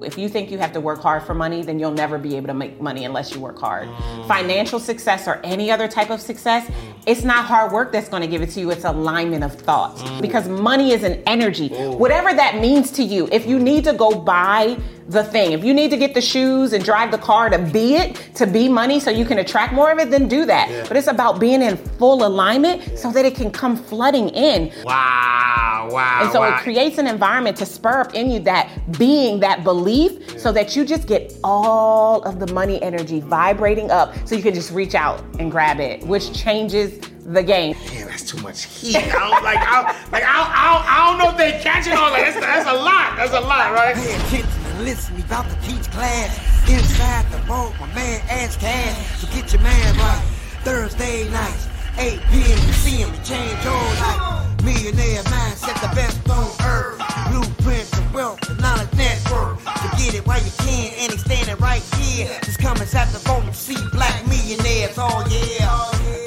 If you think you have to work hard for money, then you'll never be able to make money unless you work hard. Mm. Financial success or any other type of success, mm. it's not hard work that's going to give it to you, it's alignment of thought. Mm. Because money is an energy. Ooh. Whatever that means to you, if you need to go buy the thing. If you need to get the shoes and drive the car to be it, to be money so you can attract more of it, then do that. Yeah. But it's about being in full alignment yeah. so that it can come flooding in. Wow, wow. And so wow. it creates an environment to spur up in you that being, that belief, yeah. so that you just get all of the money energy vibrating up so you can just reach out and grab it, which changes the game. Damn, that's too much heat. I don't, like, I, like I, I, I don't know if they catching all that. That's, that's a lot. That's a lot, right? Pay attention and listen. We about to teach class. Inside the vault, my man Ash Cash. So get your man right. Thursday nights, 8 p.m. You see him to change your life. Millionaire mindset, the best on earth. Blueprints of wealth, the knowledge network. Get it while you can, and he's standing right here. Just come inside the and see black millionaires. Oh yeah,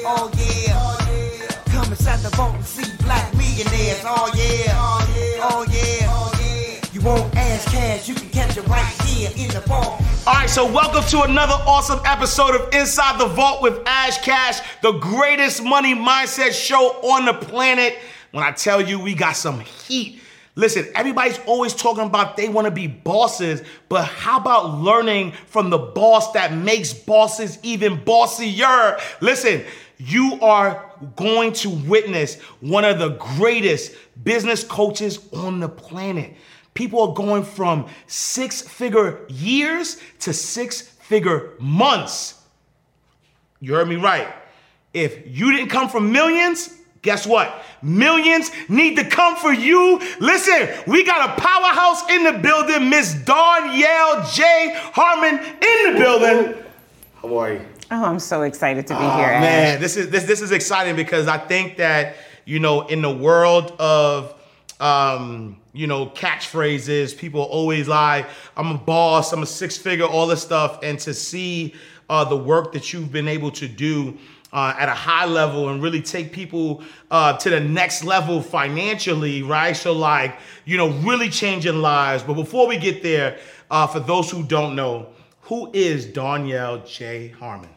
oh yeah inside the vault and see black millionaires. Oh yeah, oh yeah. You won't Ash Cash, you can catch it right here in the vault. All right, so welcome to another awesome episode of Inside the Vault with Ash Cash, the greatest money mindset show on the planet. When I tell you we got some heat. Listen, everybody's always talking about they want to be bosses, but how about learning from the boss that makes bosses even bossier? Listen, you are going to witness one of the greatest business coaches on the planet. People are going from six figure years to six figure months. You heard me right. If you didn't come from millions, guess what? Millions need to come for you. Listen, we got a powerhouse in the building, Miss Darnyelle J. Harmon in the building. How are you? Oh, I'm so excited to be oh, here. Man, this is this this is exciting because I think that you know in the world of um, you know catchphrases, people always lie. I'm a boss. I'm a six figure. All this stuff, and to see uh, the work that you've been able to do. Uh, at a high level and really take people uh, to the next level financially, right? So, like, you know, really changing lives. But before we get there, uh, for those who don't know, who is Darnyelle J. Harmon?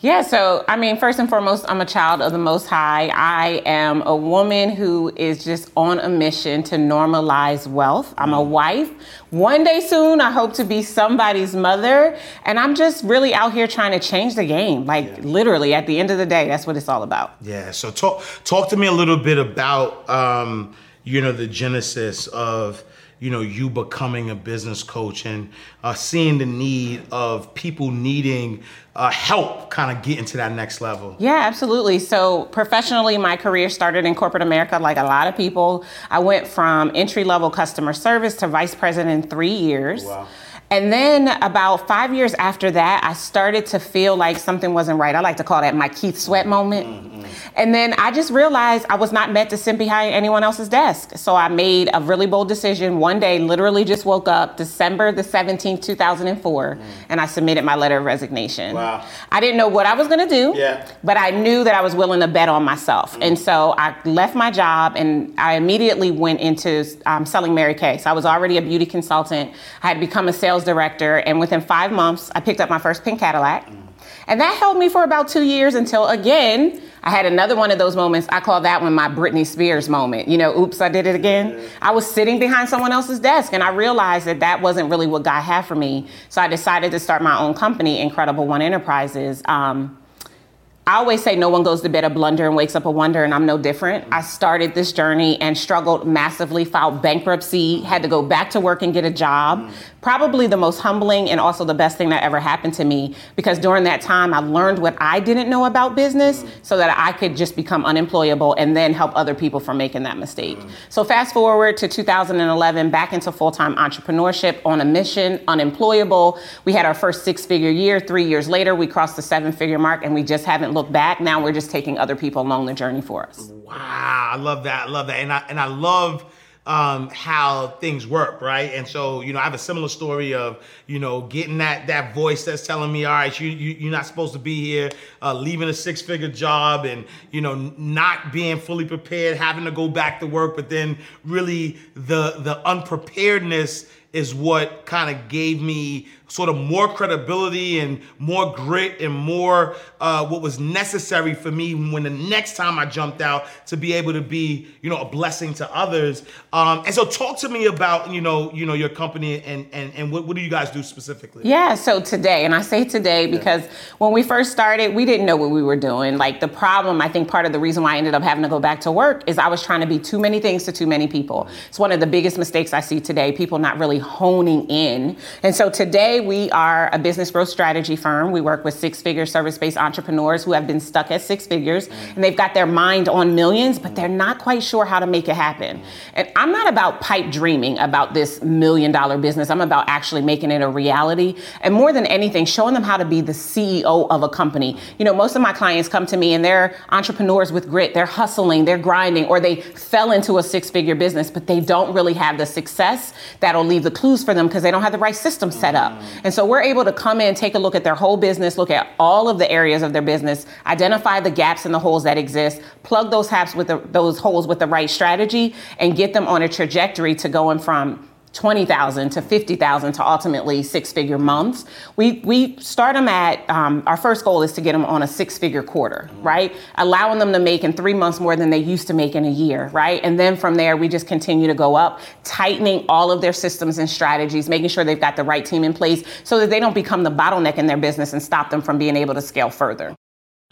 Yeah, so I mean, first and foremost, I'm a child of the Most High. I am a woman who is just on a mission to normalize wealth. I'm a mm. wife. One day soon, I hope to be somebody's mother. And I'm just really out here trying to change the game. Like, yeah. literally, at the end of the day, that's what it's all about. Yeah, so talk, talk to me a little bit about, um, you know, the genesis of you know you becoming a business coach and uh, seeing the need of people needing uh, help kind of getting to that next level. Yeah absolutely. So professionally my career started in corporate america like a lot of people. I went from entry level customer service to vice president in three years. Wow. And then about five years after that, I started to feel like something wasn't right. I like to call that my Keith Sweat moment. Mm-hmm. And then I just realized I was not meant to sit behind anyone else's desk. So I made a really bold decision one day, literally just woke up December the 17th, 2004, mm. and I submitted my letter of resignation. Wow. I didn't know what I was going to do, yeah. but I knew that I was willing to bet on myself. Mm. And so I left my job and I immediately went into um, selling Mary Kay. So I was already a beauty consultant. I had become a sales director, and within five months, I picked up my first pink Cadillac. And that held me for about two years until, again, I had another one of those moments. I call that one my Britney Spears moment. You know, oops, I did it again. I was sitting behind someone else's desk and I realized that that wasn't really what God had for me. So I decided to start my own company, Incredible One Enterprises. Um, I always say no one goes to bed a blunder and wakes up a wonder, and I'm no different. I started this journey and struggled massively, filed bankruptcy, had to go back to work and get a job. Mm. Probably the most humbling and also the best thing that ever happened to me because during that time I learned what I didn't know about business mm. so that I could just become unemployable and then help other people from making that mistake. Mm. So fast forward to 2011, back into full-time entrepreneurship on a mission, unemployable. We had our first six-figure year. Three years later, we crossed the seven-figure mark and we just haven't looked back. Now we're just taking other people along the journey for us. Wow, I love that. I love that. And I and I love um, how things work, right? And so, you know, I have a similar story of, you know, getting that that voice that's telling me, all right, you, you you're not supposed to be here, uh, leaving a six figure job, and you know, not being fully prepared, having to go back to work, but then really the the unpreparedness is what kind of gave me sort of more credibility and more grit and more uh, what was necessary for me when the next time I jumped out to be able to be, you know, a blessing to others. Um, and so talk to me about, you know, you know, your company and and, and what, what do you guys do specifically? Yeah, so today, and I say today because yeah. when we first started, we didn't know what we were doing. Like the problem, I think part of the reason why I ended up having to go back to work is I was trying to be too many things to too many people. It's one of the biggest mistakes I see today, people not really honing in. And so today we are a business growth strategy firm. We work with six figure service based entrepreneurs who have been stuck at six figures and they've got their mind on millions, but they're not quite sure how to make it happen. And I'm not about pipe dreaming about this million dollar business. I'm about actually making it a reality. And more than anything, showing them how to be the CEO of a company. You know, most of my clients come to me and they're entrepreneurs with grit. They're hustling, they're grinding, or they fell into a six figure business, but they don't really have the success that'll leave the clues for them because they don't have the right system set up. And so we're able to come in, take a look at their whole business, look at all of the areas of their business, identify the gaps and the holes that exist, plug those gaps with the, those holes with the right strategy, and get them on a trajectory to going from 20,000 to 50,000 to ultimately six figure months. We, we start them at, um, our first goal is to get them on a six figure quarter, right? Allowing them to make in three months more than they used to make in a year, right? And then from there, we just continue to go up, tightening all of their systems and strategies, making sure they've got the right team in place so that they don't become the bottleneck in their business and stop them from being able to scale further.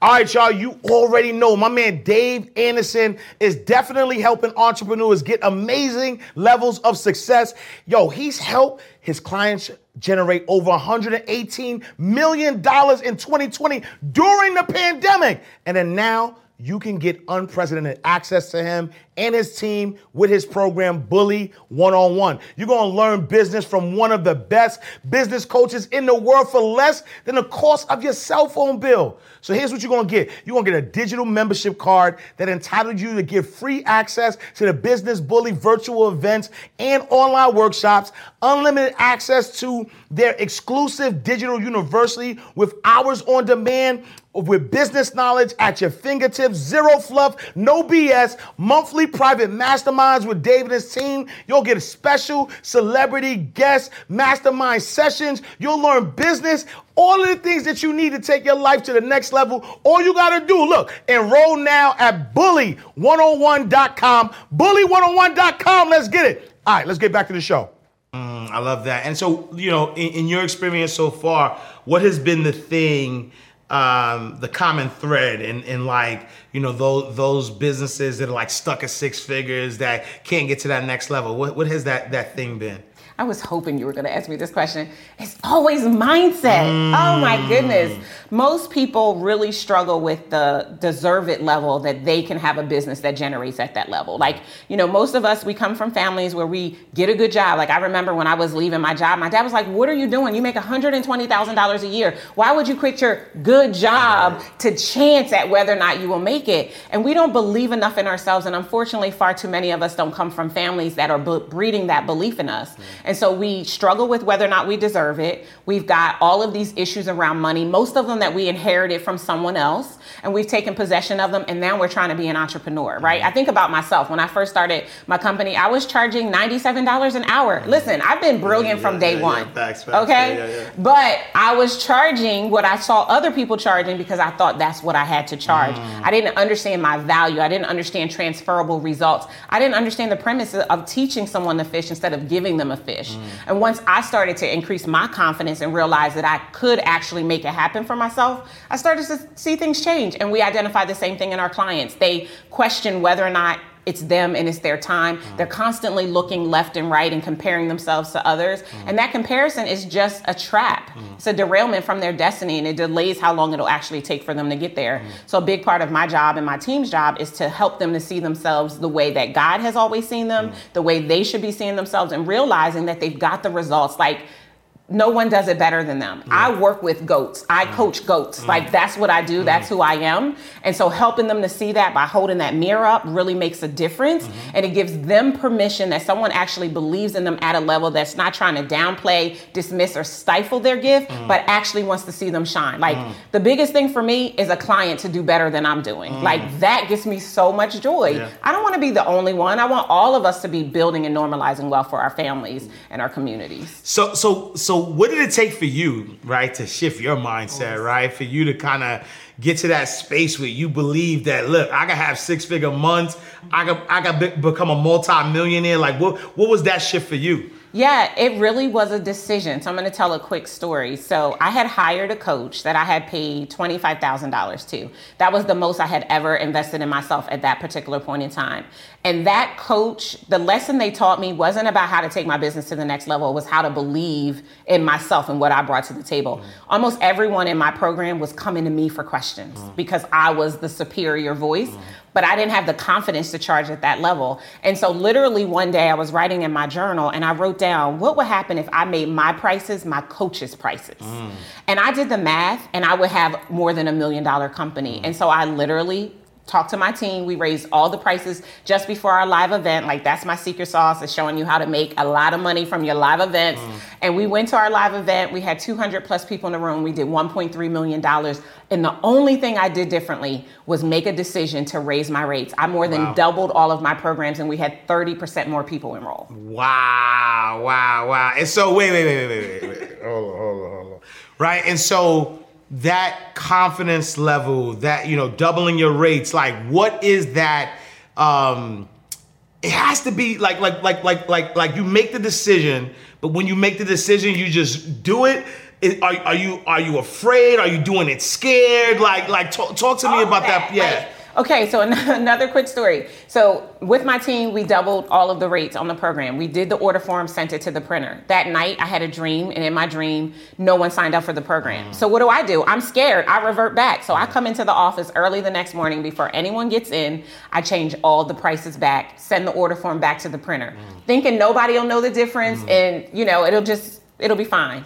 All right, y'all, you already know my man Dave Anderson is definitely helping entrepreneurs get amazing levels of success. Yo, he's helped his clients generate over $118 million in 2020 during the pandemic. And then now you can get unprecedented access to him and his team with his program, Bully One on One. You're gonna learn business from one of the best business coaches in the world for less than the cost of your cell phone bill. So here's what you're gonna get you're gonna get a digital membership card that entitles you to get free access to the Business Bully virtual events and online workshops, unlimited access to their exclusive digital university with hours on demand with business knowledge at your fingertips, zero fluff, no BS, monthly private masterminds with David and his team. You'll get special celebrity guest mastermind sessions. You'll learn business, all of the things that you need to take your life to the next level. All you got to do, look, enroll now at bully101.com. Bully101.com. Let's get it. All right, let's get back to the show. Mm, I love that. And so, you know, in, in your experience so far, what has been the thing? Um, the common thread in, in like you know those those businesses that are like stuck at six figures that can't get to that next level. What, what has that that thing been I was hoping you were going to ask me this question. It's always mindset. Mm. Oh my goodness. Most people really struggle with the deserve it level that they can have a business that generates at that level. Like, you know, most of us, we come from families where we get a good job. Like, I remember when I was leaving my job, my dad was like, What are you doing? You make $120,000 a year. Why would you quit your good job to chance at whether or not you will make it? And we don't believe enough in ourselves. And unfortunately, far too many of us don't come from families that are breeding that belief in us. Mm. And so we struggle with whether or not we deserve it. We've got all of these issues around money, most of them that we inherited from someone else, and we've taken possession of them, and now we're trying to be an entrepreneur, right? I think about myself. When I first started my company, I was charging $97 an hour. Listen, I've been brilliant yeah, from day yeah, one. Facts, facts, okay? But I was charging what I saw other people charging because I thought that's what I had to charge. Mm. I didn't understand my value. I didn't understand transferable results. I didn't understand the premise of teaching someone to fish instead of giving them a fish. Fish. Mm. And once I started to increase my confidence and realize that I could actually make it happen for myself, I started to see things change. And we identify the same thing in our clients. They question whether or not it's them and it's their time. Mm. They're constantly looking left and right and comparing themselves to others. Mm. And that comparison is just a trap. Mm. It's a derailment from their destiny and it delays how long it'll actually take for them to get there. So, a big part of my job and my team's job is to help them to see themselves the way that God has always seen them, the way they should be seeing themselves, and realizing that they've got the results. Like, no one does it better than them. Yeah. I work with goats. I mm. coach goats. Mm. Like that's what I do. Mm. That's who I am. And so helping them to see that by holding that mirror up really makes a difference. Mm-hmm. And it gives them permission that someone actually believes in them at a level that's not trying to downplay, dismiss, or stifle their gift, mm. but actually wants to see them shine. Like mm. the biggest thing for me is a client to do better than I'm doing. Mm. Like that gives me so much joy. Yeah. I don't want to be the only one. I want all of us to be building and normalizing wealth for our families and our communities. So so so what did it take for you, right, to shift your mindset, right, for you to kind of get to that space where you believe that look, I can have six figure months, I can I can be, become a multi millionaire. Like, what what was that shift for you? Yeah, it really was a decision. So I'm going to tell a quick story. So I had hired a coach that I had paid $25,000 to. That was the most I had ever invested in myself at that particular point in time. And that coach, the lesson they taught me wasn't about how to take my business to the next level, it was how to believe in myself and what I brought to the table. Mm. Almost everyone in my program was coming to me for questions mm. because I was the superior voice. Mm but I didn't have the confidence to charge at that level. And so, literally, one day I was writing in my journal and I wrote down what would happen if I made my prices my coach's prices. Mm. And I did the math and I would have more than a million dollar company. Mm. And so, I literally talked to my team. We raised all the prices just before our live event. Like that's my secret sauce is showing you how to make a lot of money from your live events. Mm. And we went to our live event. We had 200 plus people in the room. We did 1.3 million dollars. And the only thing I did differently was make a decision to raise my rates. I more than wow. doubled all of my programs, and we had 30% more people enroll. Wow! Wow! Wow! And so wait, wait, wait, wait, wait, wait. hold on, hold on, hold on. Right? And so that confidence level, that you know, doubling your rates, like what is that? Um, it has to be like like like like like like you make the decision, but when you make the decision, you just do it. Is, are, are you are you afraid? Are you doing it scared? Like like talk, talk to me about that. that. Yeah. Okay, so another quick story. So with my team, we doubled all of the rates on the program. We did the order form, sent it to the printer. That night, I had a dream, and in my dream, no one signed up for the program. So what do I do? I'm scared. I revert back. So I come into the office early the next morning before anyone gets in. I change all the prices back, send the order form back to the printer, mm. thinking nobody will know the difference, mm. and you know it'll just it'll be fine.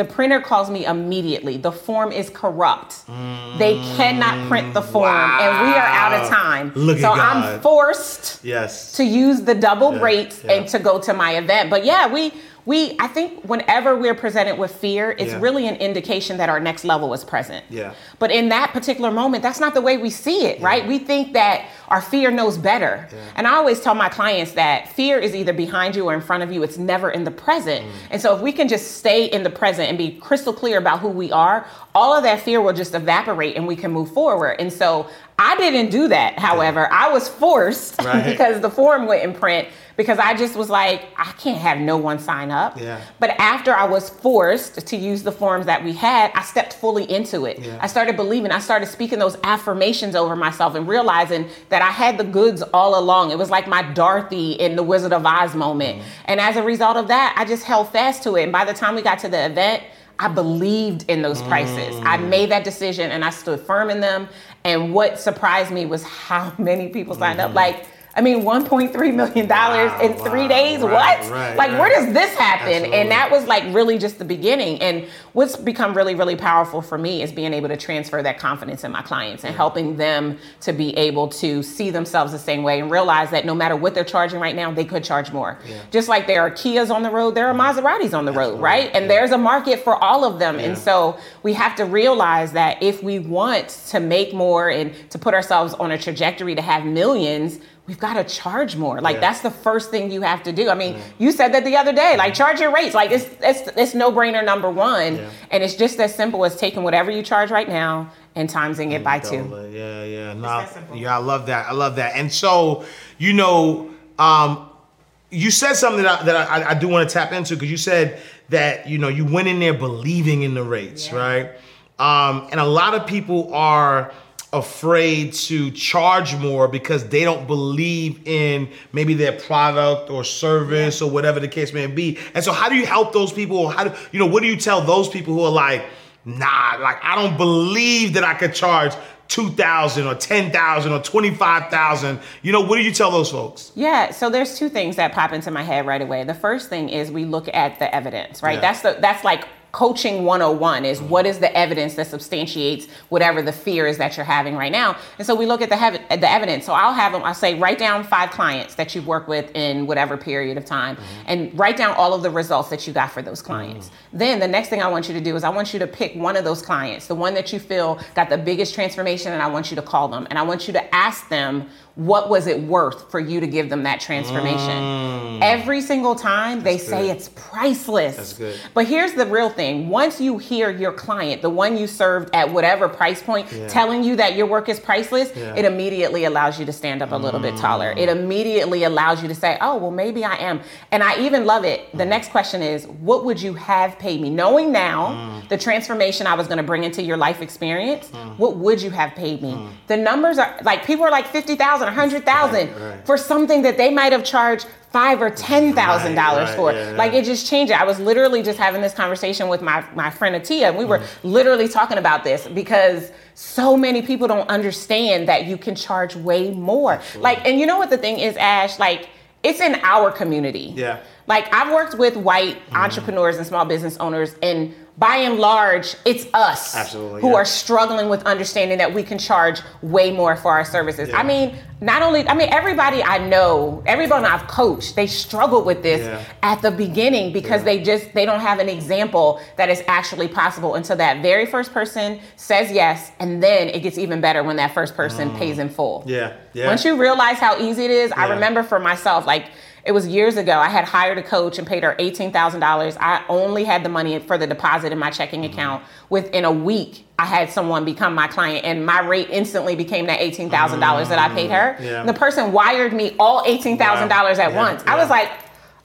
The printer calls me immediately. The form is corrupt. Mm, they cannot print the form, wow. and we are out of time. Look so I'm forced yes. to use the double yeah, rates yeah. and to go to my event. But yeah, we we I think whenever we're presented with fear, it's yeah. really an indication that our next level is present. Yeah. But in that particular moment, that's not the way we see it, right? We think that our fear knows better. Yeah. And I always tell my clients that fear is either behind you or in front of you. It's never in the present. Mm. And so if we can just stay in the present and be crystal clear about who we are, all of that fear will just evaporate and we can move forward. And so I didn't do that. However, I was forced right. because the form went in print because I just was like, I can't have no one sign up. Yeah. But after I was forced to use the forms that we had, I stepped fully into it. Yeah. I started believing, I started speaking those affirmations over myself and realizing that I had the goods all along. It was like my Dorothy in the Wizard of Oz moment. Mm. And as a result of that, I just held fast to it. And by the time we got to the event, I believed in those prices. Mm. I made that decision and I stood firm in them. And what surprised me was how many people signed mm-hmm. up. Like I mean, $1.3 million wow, in three wow, days? Right, what? Right, like, right. where does this happen? Absolutely. And that was like really just the beginning. And what's become really, really powerful for me is being able to transfer that confidence in my clients and helping them to be able to see themselves the same way and realize that no matter what they're charging right now, they could charge more. Yeah. Just like there are Kias on the road, there are Maseratis on the Absolutely. road, right? And yeah. there's a market for all of them. Yeah. And so we have to realize that if we want to make more and to put ourselves on a trajectory to have millions, we've got to charge more. Like yeah. that's the first thing you have to do. I mean, yeah. you said that the other day. Like charge your rates. Like it's it's it's no brainer number one, yeah. and it's just as simple as taking whatever you charge right now and timesing it by two. Yeah, yeah, no, yeah. I love that. I love that. And so, you know, um, you said something that I, that I, I do want to tap into because you said that you know you went in there believing in the rates, Yeah. right? Um, and a lot of people are afraid to charge more because they don't believe in maybe their product or service or whatever the case may be. And so, how do you help those people? Or how do you know? What do you tell those people who are like, nah, like I don't believe that I could charge two thousand or ten thousand or twenty five thousand? You know, what do you tell those folks? Yeah, so there's two things that pop into my head right away. The first thing is we look at the evidence, right? Yeah. That's the that's like coaching 101 is what is the evidence that substantiates whatever the fear is that you're having right now. And so we look at the hev- at the evidence. So I'll have them I'll say write down five clients that you've worked with in whatever period of time mm-hmm. and write down all of the results that you got for those clients. Mm-hmm. Then the next thing I want you to do is I want you to pick one of those clients, the one that you feel got the biggest transformation and I want you to call them and I want you to ask them what was it worth for you to give them that transformation? Mm. Every single time they say good. it's priceless. That's good. But here's the real thing. Once you hear your client, the one you served at whatever price point, telling you that your work is priceless, Yeah. it immediately allows you to stand up a little bit taller. Mm. It immediately allows you to say, oh, well, maybe I am. And I even love it. The mm. next question is, what would you have paid me? Knowing now the transformation I was going to bring into your life experience, what would you have paid me? The numbers are like, people are like 50,000, 100,000 Right, right. for something that they might have charged five or ten thousand dollars for. yeah. Like it just changed. I was literally just having this conversation with my my friend Atia, and we were mm. literally talking about this because so many people don't understand that you can charge way more. Like, and you know what the thing is, Ash? Like, it's in our community. Yeah. Like I've worked with white entrepreneurs and small business owners, and by and large, it's us Absolutely, who yeah. are struggling with understanding that we can charge way more for our services. Yeah. I mean, not only, I mean, everybody I know, everyone I've coached, they struggle with this Yeah. at the beginning because they just, they don't have an example that is actually possible until that very first person says yes. And then it gets even better when that first person pays in full. Mm. Yeah, yeah. Once you realize how easy it is, I remember for myself, like it was years ago, I had hired a coach and paid her $18,000. I only had the money for the deposit in my checking Mm-hmm. account. Within a week, I had someone become my client and my rate instantly became that $18,000 that I paid her. Yeah. The person wired me all $18,000 at Yeah, once. I was like,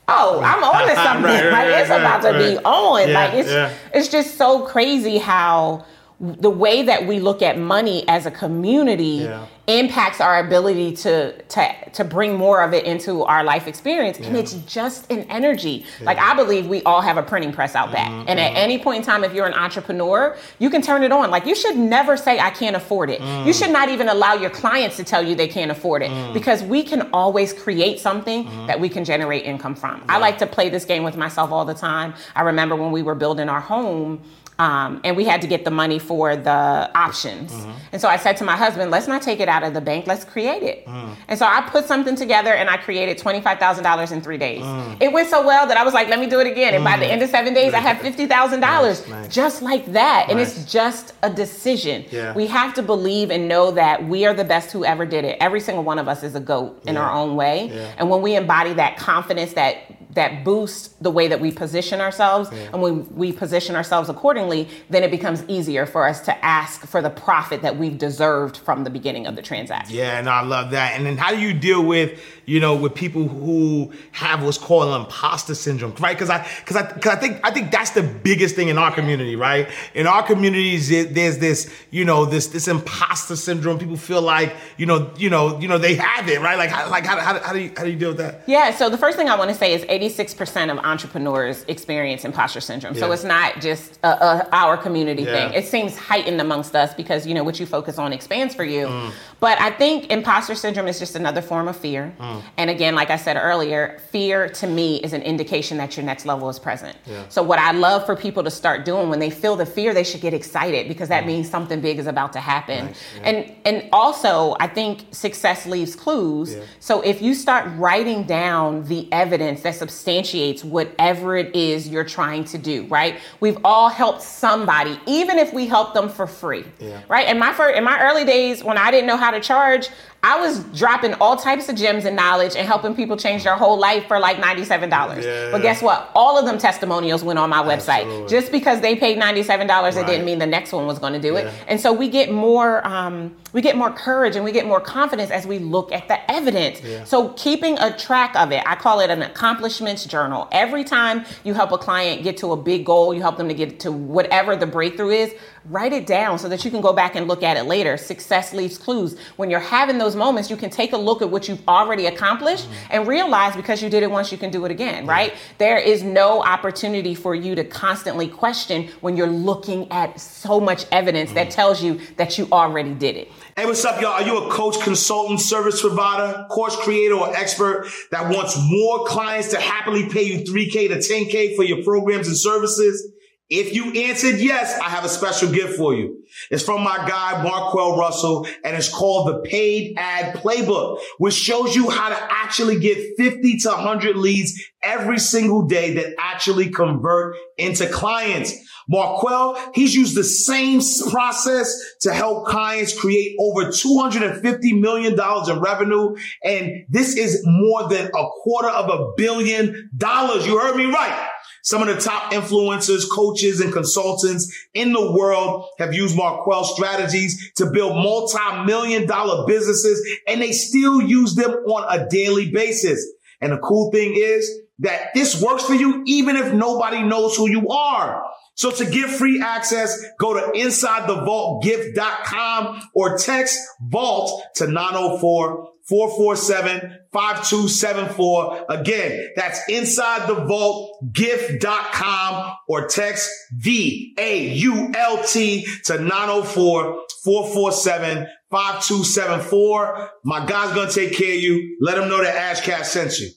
Oh, I'm on to something. Right, right, like it's right, about to be on. Yeah, like it's yeah. it's just so crazy how the way that we look at money as a community Yeah. impacts our ability to to to bring more of it into our life experience. And it's just an energy. Like i believe we all have a printing press out back. Mm-hmm, and at any point in time if you're an entrepreneur you can turn it on. Like you should never say i can't afford it. Mm. you should not even allow your clients to tell you they can't afford it. Because we can always create something Mm-hmm. that we can generate income from. I like to play this game with myself all the time. I remember when we were building our home um, and we had to get the money for the options. Mm-hmm. And so I said to my husband, let's not take it out of the bank, let's create it. Mm. And so I put something together and I created $25,000 in three days. Mm. It went so well that I was like, let me do it again. And by the end of seven days, I had $50,000 Nice, nice. just like that. And Nice. it's just a decision. Yeah. We have to believe and know that we are the best who ever did it. Every single one of us is a goat in Yeah. our own way. Yeah. And when we embody that confidence that that boosts the way that we position ourselves and when we position ourselves accordingly, then it becomes easier for us to ask for the profit that we've deserved from the beginning of the transaction. Yeah, and I love that. And then how do you deal with, you know, with people who have what's called imposter syndrome, right? Because I, because I, because I think, I think that's the biggest thing in our community, right? In our communities, there's this, you know, this this imposter syndrome. People feel like, you know, you know, you know, they have it, right? Like, how, like how, how, how do you how do you deal with that? Yeah, so the first thing I want to say is 86% of entrepreneurs experience imposter syndrome. So it's not just uh, a, a, our community Yeah. thing. It seems heightened amongst us because, you know, what you focus on expands for you. Mm. But I think imposter syndrome is just another form of fear. Mm. And again, like I said earlier, fear to me is an indication that your next level is present. Yeah. So what I love for people to start doing when they feel the fear, they should get excited because that means something big is about to happen. Mm. Nice, yeah. And and also, I think success leaves clues. Yeah. So if you start writing down the evidence that substantiates whatever it is you're trying to do, right? We've all helped somebody, even if we help them for free, right? In my first, in my early days when I didn't know how to charge, I was dropping all types of gems and knowledge and helping people change their whole life for like $97. Yeah. But guess what? All of them testimonials went on my website. Absolutely. Just because they paid $97, right. it didn't mean the next one was going to do yeah. it. And so we get more, um, we get more courage and we get more confidence as we look at the evidence. Yeah. So keeping a track of it, I call it an accomplishments journal. Every time you help a client get to a big goal, you help them to get to whatever the breakthrough is, write it down so that you can go back and look at it later. Success leaves clues. When you're having those moments, you can take a look at what you've already accomplished mm-hmm. and realize because you did it once, you can do it again, right? There is no opportunity for you to constantly question when you're looking at so much evidence mm-hmm. that tells you that you already did it. Hey, what's up, y'all? Are you a coach, consultant, service provider, course creator, or expert that wants more clients to happily pay you 3K to 10K for your programs and services? If you answered yes, I have a special gift for you. It's from my guy, Marquel Russell, and it's called the Paid Ad Playbook, which shows you how to actually get 50 to 100 leads every single day that actually convert into clients. Marquel, he's used the same process to help clients create over $250 million in revenue. And this is more than a quarter of a billion dollars. You heard me right. Some of the top influencers, coaches, and consultants in the world have used Marquel strategies to build multi-million dollar businesses and they still use them on a daily basis. And the cool thing is that this works for you even if nobody knows who you are. So to get free access, go to insidethevaultgift.com or text vault to 904 447-5274. Again, that's inside the vault gift.com or text V-A-U-L-T to 904-447-5274. My guy's going to take care of you. Let them know that Ashcash sent you.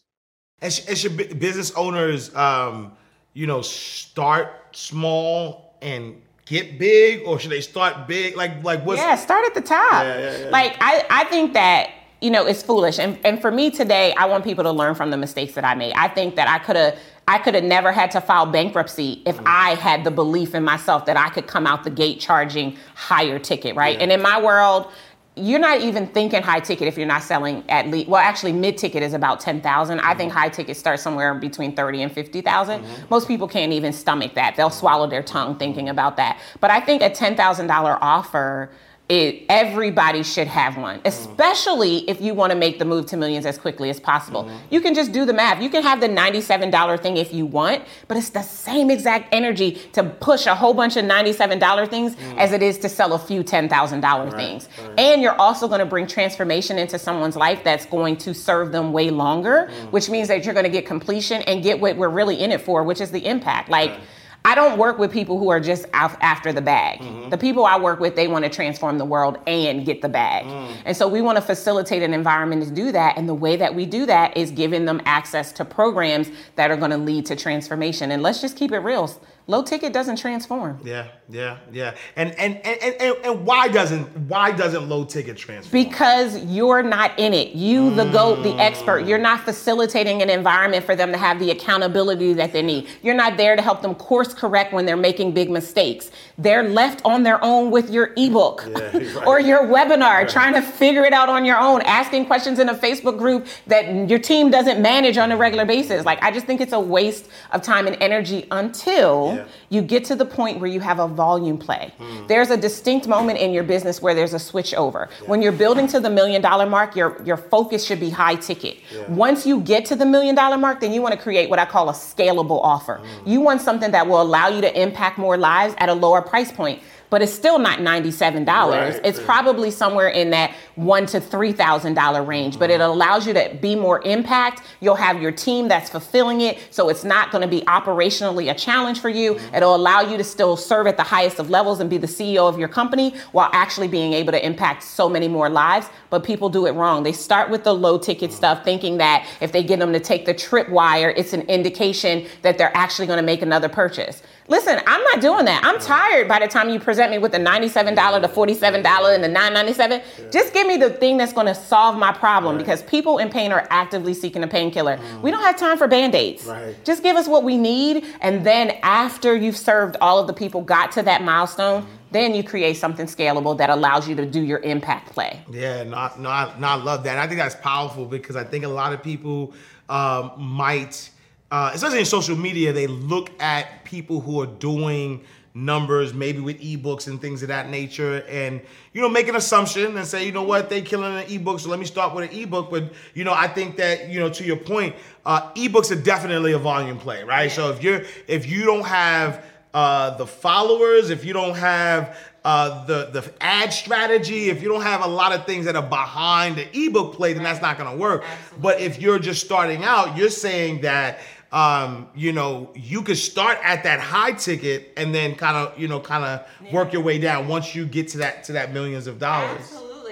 And, sh- and should business owners, um, you know, start small and get big or should they start big? Like, like what's... Yeah, start at the top. Yeah, yeah, yeah. Like, I, I think that you know, it's foolish. And, and for me today, I want people to learn from the mistakes that I made. I think that I could have I could have never had to file bankruptcy if mm. I had the belief in myself that I could come out the gate charging higher ticket, right? Yeah. And in my world, you're not even thinking high ticket if you're not selling at least well actually mid ticket is about 10,000 I think mm-hmm. high ticket starts somewhere between 30 and 50,000 mm-hmm. most people can't even stomach that they'll swallow their tongue thinking about that but I think a $10,000 offer it, everybody should have one, especially if you want to make the move to millions as quickly as possible. Mm-hmm. You can just do the math. You can have the $97 thing if you want, but it's the same exact energy to push a whole bunch of $97 things mm-hmm. as it is to sell a few $10,000 right, things. Right. And you're also going to bring transformation into someone's life that's going to serve them way longer, mm-hmm. which means that you're going to get completion and get what we're really in it for, which is the impact. Like, right I don't work with people who are just after the bag. Mm-hmm. The people I work with, they want to transform the world and get the bag. Mm. And so we want to facilitate an environment to do that. And the way that we do that is giving them access to programs that are going to lead to transformation. And let's just keep it real low ticket doesn't transform. Yeah, yeah, yeah. And and and and, and why doesn't why doesn't low ticket transform? Because you're not in it. You, the mm. goat, the expert, you're not facilitating an environment for them to have the accountability that they need. You're not there to help them course correct when they're making big mistakes. They're left on their own with your ebook yeah, right. or your webinar, right. trying to figure it out on your own, asking questions in a Facebook group that your team doesn't manage on a regular basis. Like I just think it's a waste of time and energy until yeah. You get to the point where you have a volume play. Mm. There's a distinct moment in your business where there's a switch over. Yeah. When you're building to the million dollar mark, your, your focus should be high ticket. Yeah. Once you get to the million dollar mark, then you want to create what I call a scalable offer. Mm. You want something that will allow you to impact more lives at a lower price point but it's still not $97. Right. It's probably somewhere in that one to three thousand dollar range, mm-hmm. but it allows you to be more impact. You'll have your team that's fulfilling it, so it's not going to be operationally a challenge for you. Mm-hmm. It'll allow you to still serve at the highest of levels and be the CEO of your company while actually being able to impact so many more lives. But people do it wrong. They start with the low ticket mm-hmm. stuff, thinking that if they get them to take the trip wire, it's an indication that they're actually going to make another purchase. Listen, I'm not doing that. I'm tired by the time you present me with the $97, the $47, and the $9.97. Just give me the thing that's going to solve my problem Right. because people in pain are actively seeking a painkiller. We don't have time for band aids. Right. Just give us what we need. And then after you've served all of the people, got to that milestone, then you create something scalable that allows you to do your impact play. Yeah, no, I- no, I, no, I love that. And I think that's powerful because I think a lot of people um, might, uh, especially in social media, they look at people who are doing numbers, maybe with ebooks and things of that nature, and you know, make an assumption and say, you know what, they killing an ebook, so let me start with an ebook. But you know, I think that you know, to your point, uh, ebooks are definitely a volume play, right? So if you're if you don't have uh, the followers, if you don't have uh, the the ad strategy, if you don't have a lot of things that are behind the ebook play, then that's not going to work. But if you're just starting out, you're saying that um, you know you could start at that high ticket and then kind of you know kind of work your way down once you get to that to that millions of dollars.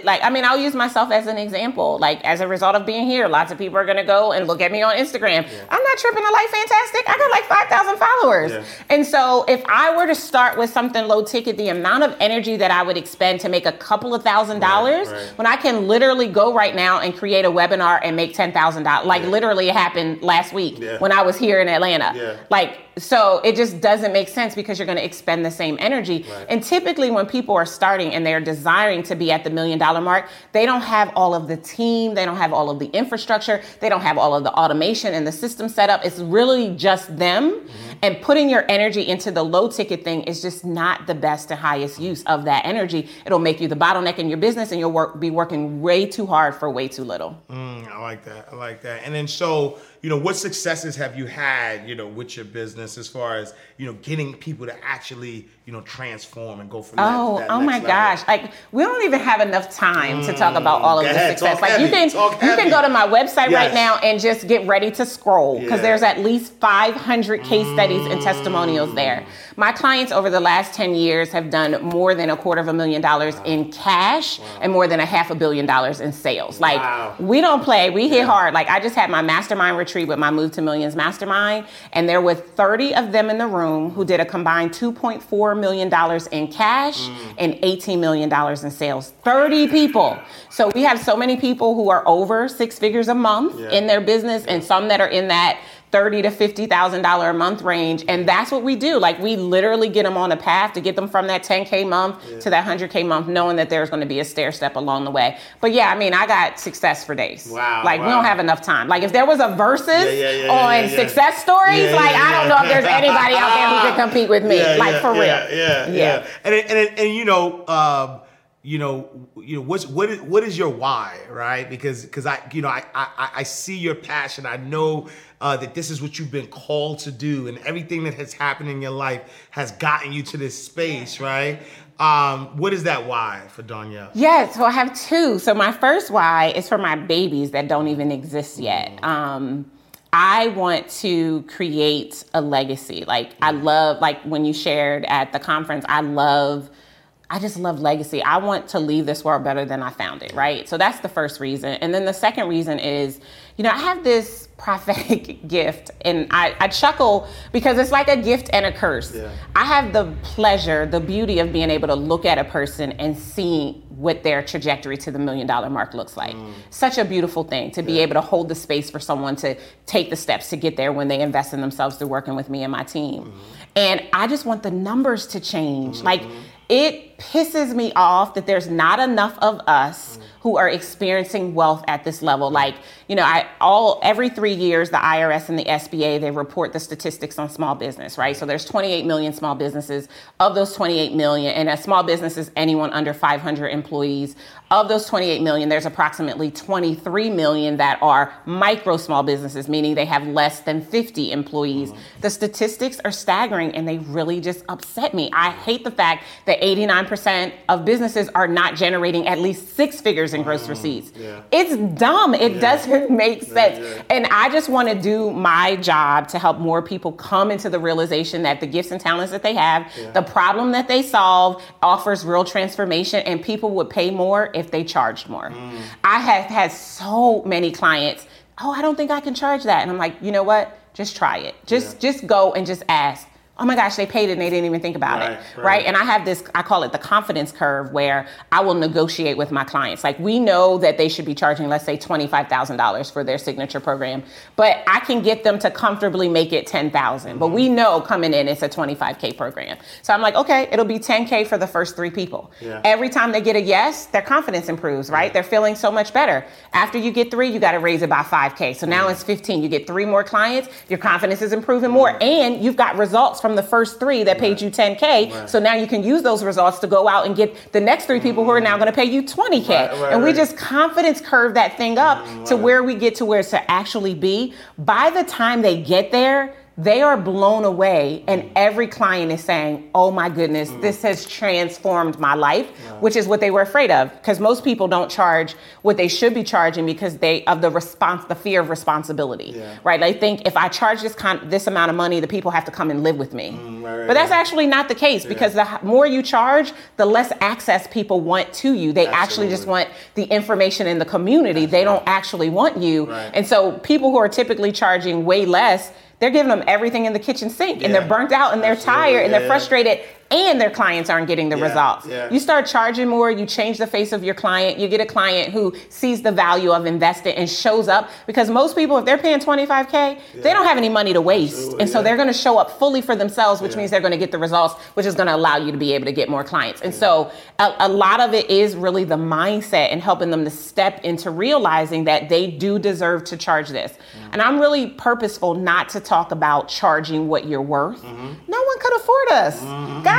Like, I mean, I'll use myself as an example. Like, as a result of being here, lots of people are gonna go and look at me on Instagram. I'm not tripping. I like fantastic. I got like 5,000 followers. Yeah. And so, if I were to start with something low ticket, the amount of energy that I would expend to make a couple of thousand dollars, right. when I can literally go right now and create a webinar and make $10,000. Like, literally, it happened last week Yeah. when I was here in Atlanta. Yeah. Like, so it just doesn't make sense because you're going to expend the same energy. Right. And typically, when people are starting and they're desiring to be at the million dollar mark, they don't have all of the team, they don't have all of the infrastructure, they don't have all of the automation and the system set up. It's really just them. Mm-hmm. And putting your energy into the low ticket thing is just not the best and highest use of that energy. It'll make you the bottleneck in your business, and you'll work, be working way too hard for way too little. Mm, I like that. I like that. And then so, you know, what successes have you had, you know, with your business as far as, you know, getting people to actually, you know, transform and go from that- Oh, that oh my level? gosh! Like we don't even have enough time to talk about mm, all of the ahead, success. Like you can you heavy. can go to my website Yes. right now and just get ready to scroll because Yeah. there's at least 500 case studies and testimonials mm. there. My clients over the last 10 years have done more than a quarter of a million dollars in cash and more than a half a billion dollars in sales. Like Wow. we don't play. We hit hard. Like I just had my mastermind retreat with my Move to Millions mastermind, and there were 30 of them in the room who did a combined 2.4 million dollars in cash mm. and 18 million dollars in sales. 30 people. So we have so many people who are over six figures a month Yeah. in their business, and some that are in that. Thirty to fifty thousand dollar a month range, and that's what we do. Like we literally get them on a path to get them from that ten k month to that hundred k month, knowing that there's going to be a stair step along the way. But yeah, I mean, I got success for days. Wow, Like we don't have enough time. Like if there was a versus Yeah, yeah, yeah, on yeah, yeah. success stories, Yeah, like yeah, I don't yeah. know if there's anybody out there who can compete with me. Yeah, like yeah, for real. Yeah, yeah, yeah. And and and, and you know, um, you know, you know, what's what is what is your why, right? Because because I you know I I, I see your passion. I know uh, that this is what you've been called to do, and everything that has happened in your life has gotten you to this space, right? Um, what is that why for Darnyelle? Yeah, so I have two. So my first why is for my babies that don't even exist yet. Um, I want to create a legacy. Like I love, like when you shared at the conference, I love. I just love legacy. I want to leave this world better than I found it, right? So that's the first reason. And then the second reason is, you know, I have this prophetic gift and I, I chuckle because it's like a gift and a curse. Yeah. I have the pleasure, the beauty of being able to look at a person and see what their trajectory to the million dollar mark looks like. Mm. Such a beautiful thing to be able to hold the space for someone to take the steps to get there when they invest in themselves through working with me and my team. Mm-hmm. And I just want the numbers to change. Mm-hmm. Like it pisses me off that there's not enough of us who are experiencing wealth at this level. Like, you know, I all every three years the IRS and the SBA they report the statistics on small business, right? So there's 28 million small businesses. Of those 28 million, and a small business is anyone under 500 employees. Of those 28 million, there's approximately 23 million that are micro small businesses, meaning they have less than 50 employees. Mm-hmm. The statistics are staggering and they really just upset me. I hate the fact that 89% of businesses are not generating at least six figures in gross mm-hmm. receipts. It's dumb. It doesn't make sense. And I just want to do my job to help more people come into the realization that the gifts and talents that they have, the problem that they solve offers real transformation and people would pay more if they charged more. Mm. I have had so many clients, "Oh, I don't think I can charge that." And I'm like, "You know what? Just try it. Just just go and just ask." Oh my gosh, they paid it and they didn't even think about Right, it. right. Right. And I have this, I call it the confidence curve where I will negotiate with my clients. Like we know that they should be charging, let's say $25,000 for their signature program, but I can get them to comfortably make it 10,000. But Mm-hmm. we know coming in, it's a 25K program. So I'm like, okay, it'll be 10K for the first three people. Yeah. Every time they get a yes, their confidence improves, right? They're feeling so much better. After you get three, you got to raise it by 5K. So now it's 15. You get three more clients, your confidence is improving more, and you've got results from the first three that paid you 10K. So now you can use those results to go out and get the next three people who are now mm-hmm. going to pay you 20K. Right, right, and we just confidence curve that thing up mm-hmm, to where we get to where it's to actually be. By the time they get there, they are blown away, and every client is saying, Oh my goodness, this has transformed my life, which is what they were afraid of. Because most people don't charge what they should be charging because they of the response, the fear of responsibility. Yeah. Right? They think if I charge this con- this amount of money, the people have to come and live with me. Mm, right, but that's right. actually not the case because the more you charge, the less access people want to you. They actually just want the information in the community. They don't actually want you. Right. And so people who are typically charging way less, they're giving them everything in the kitchen sink and Yeah. they're burnt out and they're Absolutely, tired and yeah. they're frustrated and their clients aren't getting the Yeah, results. yeah. You start charging more, you change the face of your client, you get a client who sees the value of investing and shows up because most people if they're paying 25k, they don't have any money to waste. Absolutely, and so yeah. they're going to show up fully for themselves, which Yeah. means they're going to get the results, which is going to allow you to be able to get more clients. And so a, a lot of it is really the mindset and helping them to step into realizing that they do deserve to charge this. Mm-hmm. And I'm really purposeful not to talk about charging what you're worth. Mm-hmm. No one could afford us.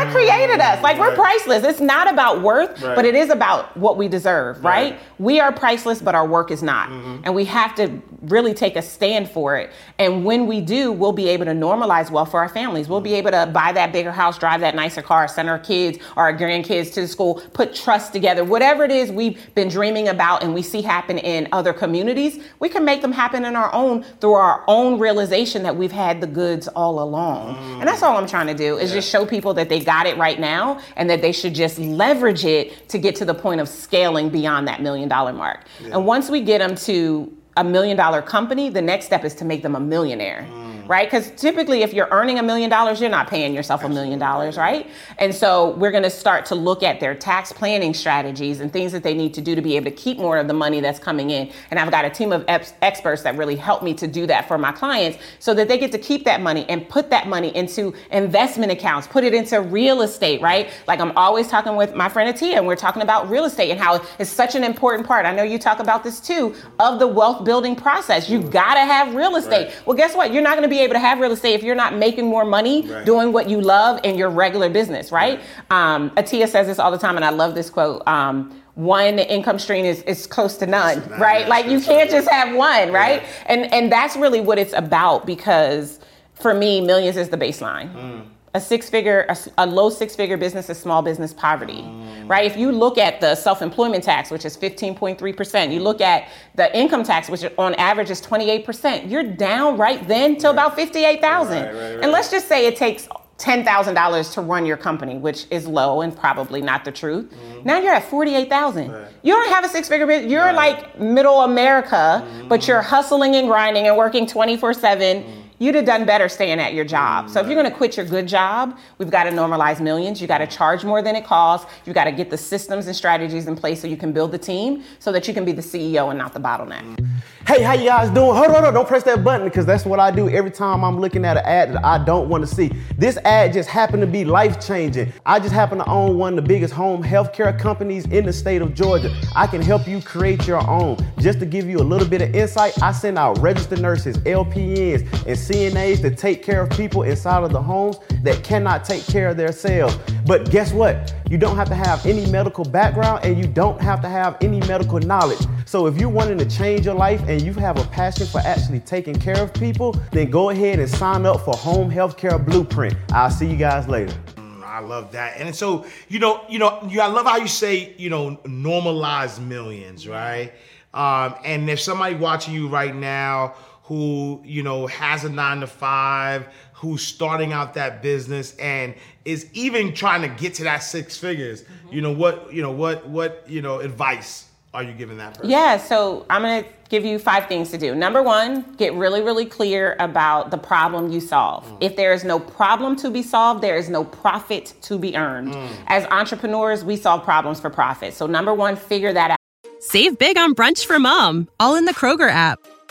God created us. Like we're priceless. It's not about worth, Right. but it is about what we deserve, right? Right. Mm-hmm. We are priceless, but our work is not. And we have to really take a stand for it. And when we do, we'll be able to normalize wealth for our families. We'll be able to buy that bigger house, drive that nicer car, send our kids or our grandkids to school, put trust together. Whatever it is we've been dreaming about and we see happen in other communities, we can make them happen in our own through our own realization that we've had the goods all along. And that's all I'm trying to do is just show people that they got it right now and that they should just leverage it to get to the point of scaling beyond that million dollar mark. And once we get them to a million dollar company, the next step is to make them a millionaire. Mm. Mm-hmm. Right? Because typically, if you're earning a million dollars, you're not paying yourself a million dollars, right? And so, we're gonna start to look at their tax planning strategies and things that they need to do to be able to keep more of the money that's coming in. And I've got a team of ex- experts that really help me to do that for my clients so that they get to keep that money and put that money into investment accounts, put it into real estate, right? Like I'm always talking with my friend Atia, and we're talking about real estate and how it's such an important part. I know you talk about this too of the wealth building process. You've gotta have real estate. Well, guess what? You're not gonna be able to have real estate if you're not making more money Right. doing what you love in your regular business, right? Um, Atia says this all the time, and I love this quote. Um, one income stream is, is close to none, none, right? Like you can't just have one, right? Yeah. And and that's really what it's about because for me, millions is the baseline. Mm. A six figure, a low six figure business is small business poverty, Mm. right? If you look at the self employment tax, which is 15.3%, you look at the income tax, which on average is 28%, you're down right then to about 58,000. Right, right, right. And let's just say it takes $10,000 to run your company, which is low and probably not the truth. Mm-hmm. Now you're at 48,000. Right. You don't have a six figure business. You're Right. like middle America, but mm-hmm. you're hustling and grinding and working 24 7. Mm-hmm. You'd have done better staying at your job. So if you're going to quit your good job, we've got to normalize millions. You got to charge more than it costs. You got to get the systems and strategies in place so you can build the team so that you can be the CEO and not the bottleneck. Hey, how you guys doing? Hold on, hold on, don't press that button because that's what I do every time I'm looking at an ad that I don't want to see. This ad just happened to be life changing. I just happen to own one of the biggest home healthcare companies in the state of Georgia. I can help you create your own. Just to give you a little bit of insight, I send out registered nurses, LPNs, and CNAs to take care of people inside of the homes that cannot take care of themselves. But guess what? You don't have to have any medical background and you don't have to have any medical knowledge. So if you're wanting to change your life and you have a passion for actually taking care of people, then go ahead and sign up for Home Healthcare Blueprint. I'll see you guys later. I love that. And so, you know, you know, you, I love how you say, you know, normalize millions, right? Um, and if somebody watching you right now who, you know, has a nine to five, who's starting out that business and is even trying to get to that six figures, you know, what, you know, what, what, you know, advice are you giving that person? Yeah, so I'm gonna give you five things to do. Number one, get really, really clear about the problem you solve. Mm. If there is no problem to be solved, there is no profit to be earned. Mm. As entrepreneurs, we solve problems for profit. So, number one, figure that out. Save big on brunch for mom, all in the Kroger app.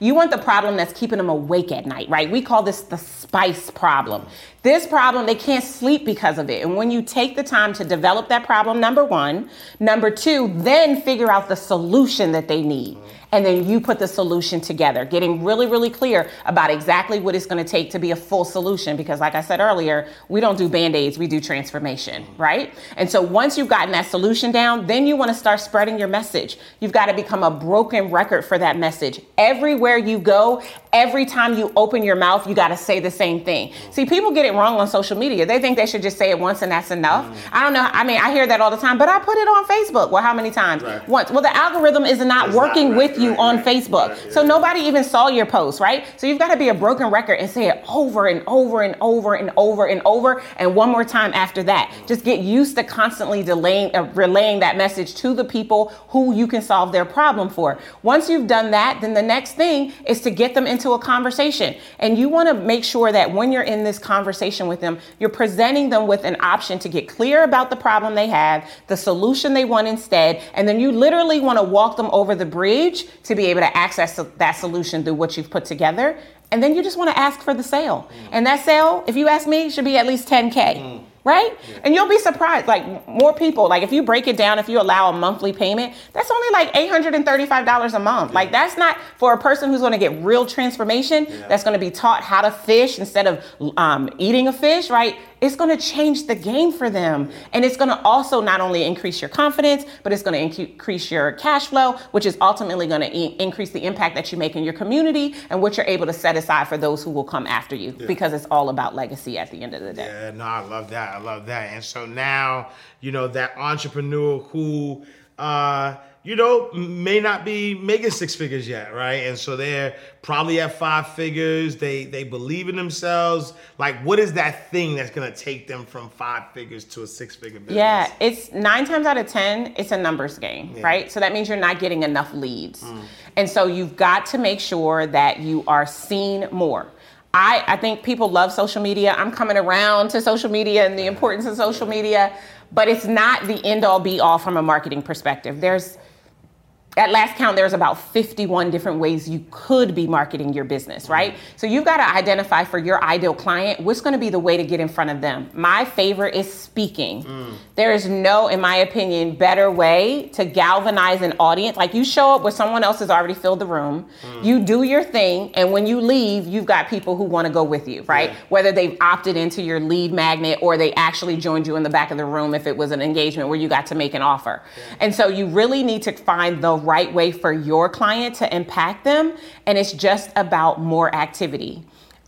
You want the problem that's keeping them awake at night, right? We call this the spice problem. This problem, they can't sleep because of it. And when you take the time to develop that problem, number one, number two, then figure out the solution that they need and then you put the solution together, getting really, really clear about exactly what it's going to take to be a full solution. Because, like I said earlier, we don't do band aids, we do transformation, right? And so, once you've gotten that solution down, then you want to start spreading your message. You've got to become a broken record for that message. Everywhere you go, every time you open your mouth, you got to say the same thing. See, people get it wrong on social media. They think they should just say it once and that's enough. Mm. I don't know. I mean, I hear that all the time, but I put it on Facebook. Well, how many times? Right. Once. Well, the algorithm is not it's working not right. with you you on Facebook. So nobody even saw your post, right? So you've got to be a broken record and say it over and over and over and over and over and one more time after that. Just get used to constantly delaying, uh, relaying that message to the people who you can solve their problem for. Once you've done that, then the next thing is to get them into a conversation. And you want to make sure that when you're in this conversation with them, you're presenting them with an option to get clear about the problem they have, the solution they want instead, and then you literally want to walk them over the bridge to be able to access that solution through what you've put together. And then you just want to ask for the sale. Mm. And that sale, if you ask me, should be at least 10K. Mm right? Yeah. And you'll be surprised. Like more people, like if you break it down, if you allow a monthly payment, that's only like $835 a month. Yeah. Like that's not for a person who's going to get real transformation, yeah. that's going to be taught how to fish instead of um, eating a fish, right? It's going to change the game for them. And it's going to also not only increase your confidence, but it's going to increase your cash flow, which is ultimately going to e- increase the impact that you make in your community and what you're able to set aside for those who will come after you because it's all about legacy at the end of the day. Yeah, no, I love that. I love that. And so now, you know, that entrepreneur who, uh, you know, may not be making six figures yet, right? And so they're probably at five figures. They they believe in themselves. Like, what is that thing that's gonna take them from five figures to a six figure business? Yeah, it's nine times out of ten, it's a numbers game, yeah. right? So that means you're not getting enough leads. Mm. And so you've got to make sure that you are seen more. I, I think people love social media. I'm coming around to social media and the importance of social media, but it's not the end all be all from a marketing perspective. There's at last count, there's about 51 different ways you could be marketing your business, right? Mm-hmm. So you've got to identify for your ideal client what's going to be the way to get in front of them. My favorite is speaking. Mm. There is no, in my opinion, better way to galvanize an audience. Like you show up where someone else has already filled the room, mm. you do your thing, and when you leave, you've got people who want to go with you, right? Yeah. Whether they've opted into your lead magnet or they actually joined you in the back of the room if it was an engagement where you got to make an offer. Yeah. And so you really need to find the right way for your client to impact them. And it's just about more activity.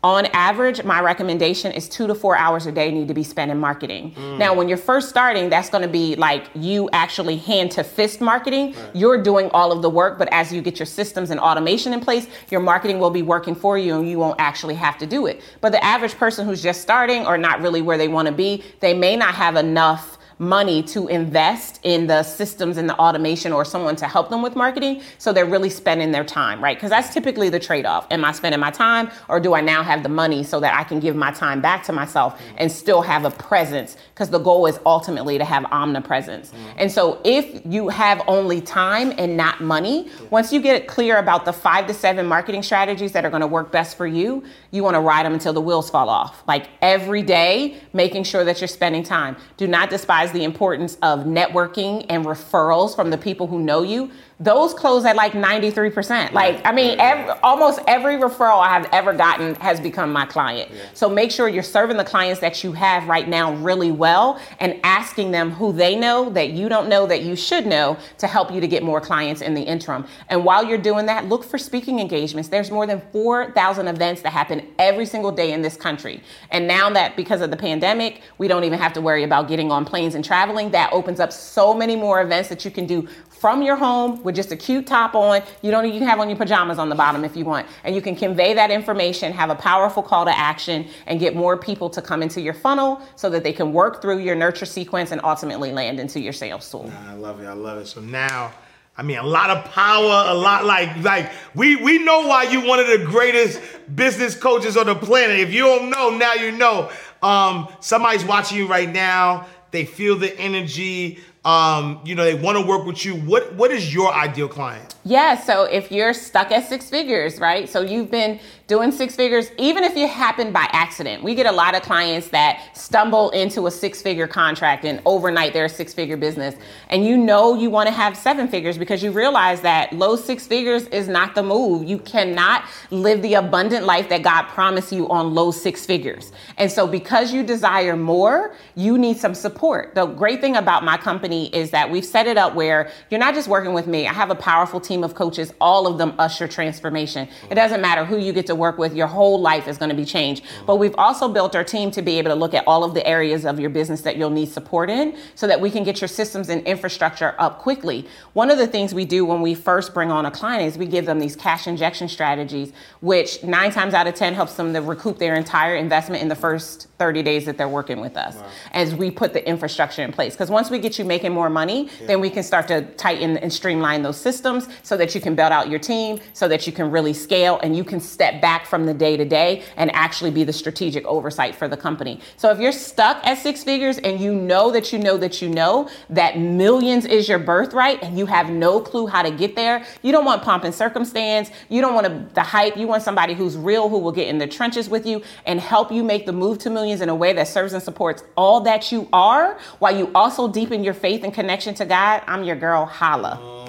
On average, my recommendation is two to four hours a day need to be spent in marketing. Mm. Now, when you're first starting, that's going to be like you actually hand to fist marketing. Right. You're doing all of the work, but as you get your systems and automation in place, your marketing will be working for you and you won't actually have to do it. But the average person who's just starting or not really where they want to be, they may not have enough money to invest in the systems and the automation or someone to help them with marketing. So they're really spending their time, right? Because that's typically the trade off. Am I spending my time or do I now have the money so that I can give my time back to myself and still have a presence? Because the goal is ultimately to have omnipresence. Mm-hmm. And so if you have only time and not money, once you get it clear about the five to seven marketing strategies that are going to work best for you, you want to ride them until the wheels fall off. Like every day, making sure that you're spending time. Do not despise the importance of networking and referrals from the people who know you, those close at like 93%. Like, I mean, every, almost every referral I have ever gotten has become my client. Yeah. So make sure you're serving the clients that you have right now really well and asking them who they know that you don't know that you should know to help you to get more clients in the interim. And while you're doing that, look for speaking engagements. There's more than 4,000 events that happen every single day in this country. And now that because of the pandemic, we don't even have to worry about getting on planes and traveling, that opens up so many more events that you can do from your home with just a cute top on. You don't you can have on your pajamas on the bottom if you want. And you can convey that information, have a powerful call to action, and get more people to come into your funnel so that they can work through your nurture sequence and ultimately land into your sales tool. I love it. I love it. So now I mean, a lot of power, a lot like like we we know why you one of the greatest business coaches on the planet. If you don't know, now you know. Um, somebody's watching you right now. They feel the energy um, you know, they want to work with you. What what is your ideal client? Yeah, so if you're stuck at six figures, right? So you've been doing six figures, even if you happen by accident. We get a lot of clients that stumble into a six figure contract and overnight they're a six figure business. And you know you want to have seven figures because you realize that low six figures is not the move. You cannot live the abundant life that God promised you on low six figures. And so because you desire more, you need some support. The great thing about my company is that we've set it up where you're not just working with me. I have a powerful team of coaches, all of them usher transformation. It doesn't matter who you get to work with, your whole life is going to be changed. But we've also built our team to be able to look at all of the areas of your business that you'll need support in so that we can get your systems and infrastructure up quickly. One of the things we do when we first bring on a client is we give them these cash injection strategies, which nine times out of 10 helps them to recoup their entire investment in the first 30 days that they're working with us wow. as we put the infrastructure in place. Because once we get you making more money, yeah. then we can start to tighten and streamline those systems so that you can build out your team, so that you can really scale and you can step back from the day to day and actually be the strategic oversight for the company. So if you're stuck at six figures and you know that you know that you know that millions is your birthright and you have no clue how to get there, you don't want pomp and circumstance. You don't want the hype. You want somebody who's real, who will get in the trenches with you and help you make the move to millions in a way that serves and supports all that you are while you also deepen your faith and connection to God. I'm your girl, Holla.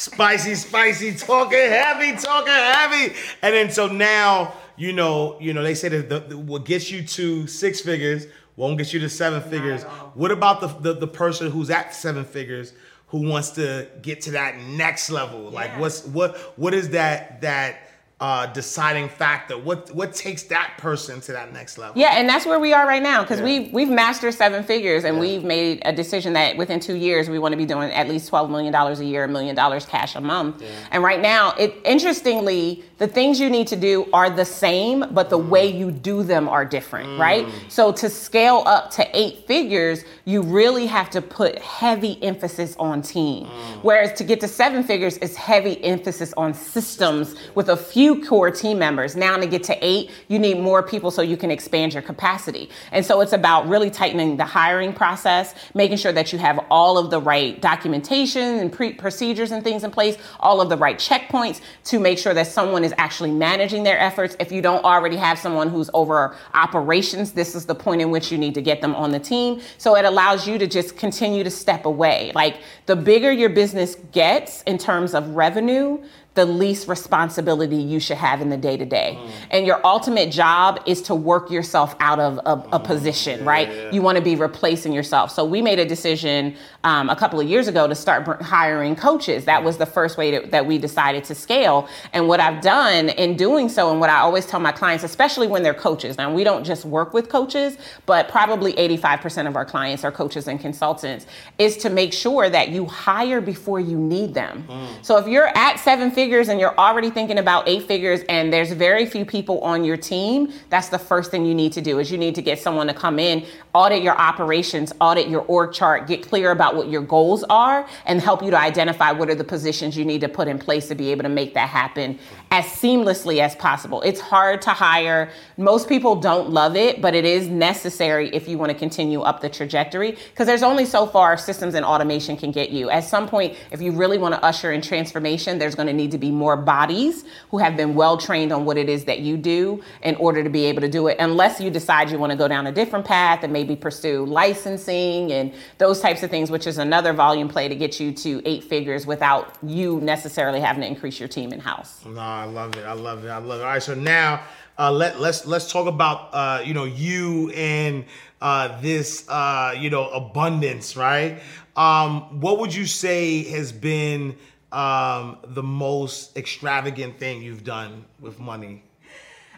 Spicy, spicy, talking heavy, talking heavy. And then so now, you know, you know, they say that the, the, what gets you to six figures won't get you to seven figures. What about the, the, the person who's at seven figures who wants to get to that next level? Like what's what what is that that uh, deciding factor? What what takes that person to that next level? Yeah, and that's where we are right now because yeah. we we've mastered seven figures and yeah. we've made a decision that within two years we want to be doing at least twelve million dollars a year, a million dollars cash a month. Yeah. And right now, it interestingly, the things you need to do are the same, but the mm. way you do them are different, mm. right? So to scale up to eight figures, you really have to put heavy emphasis on team. Mm. Whereas to get to seven figures is heavy emphasis on systems with a few few core team members. Now to get to eight, you need more people so you can expand your capacity. And so it's about really tightening the hiring process, making sure that you have all of the right documentation and pre- procedures and things in place, all of the right checkpoints to make sure that someone is actually managing their efforts. If you don't already have someone who's over operations, this is the point in which you need to get them on the team. So it allows you to just continue to step away. Like the bigger your business gets in terms of revenue, the least responsibility you should have in the day to day. And your ultimate job is to work yourself out of a, a mm. position, yeah, right? Yeah. You want to be replacing yourself. So we made a decision um, a couple of years ago to start hiring coaches. That was the first way to, that we decided to scale. And what I've done in doing so, and what I always tell my clients, especially when they're coaches, now we don't just work with coaches, but probably 85% of our clients are coaches and consultants, is to make sure that you hire before you need them. Mm. So if you're at seven figures and you're already thinking about eight figures and there's very few people on your team, that's the first thing you need to do is you need to get someone to come in, audit your operations, audit your org chart, get clear about what your goals are and help you to identify what are the positions you need to put in place to be able to make that happen as seamlessly as possible. It's hard to hire. Most people don't love it, but it is necessary if you want to continue up the trajectory because there's only so far systems and automation can get you. At some point, if you really want to usher in transformation, there's going to need to be more bodies who have been well trained on what it is that you do in order to be able to do it, unless you decide you want to go down a different path and maybe pursue licensing and those types of things, which is another volume play to get you to eight figures without you necessarily having to increase your team in house. No, I love it. I love it. I love it. All right, so now uh, let let's let's talk about uh, you know you and uh, this uh, you know abundance, right? Um, what would you say has been um, the most extravagant thing you've done with money?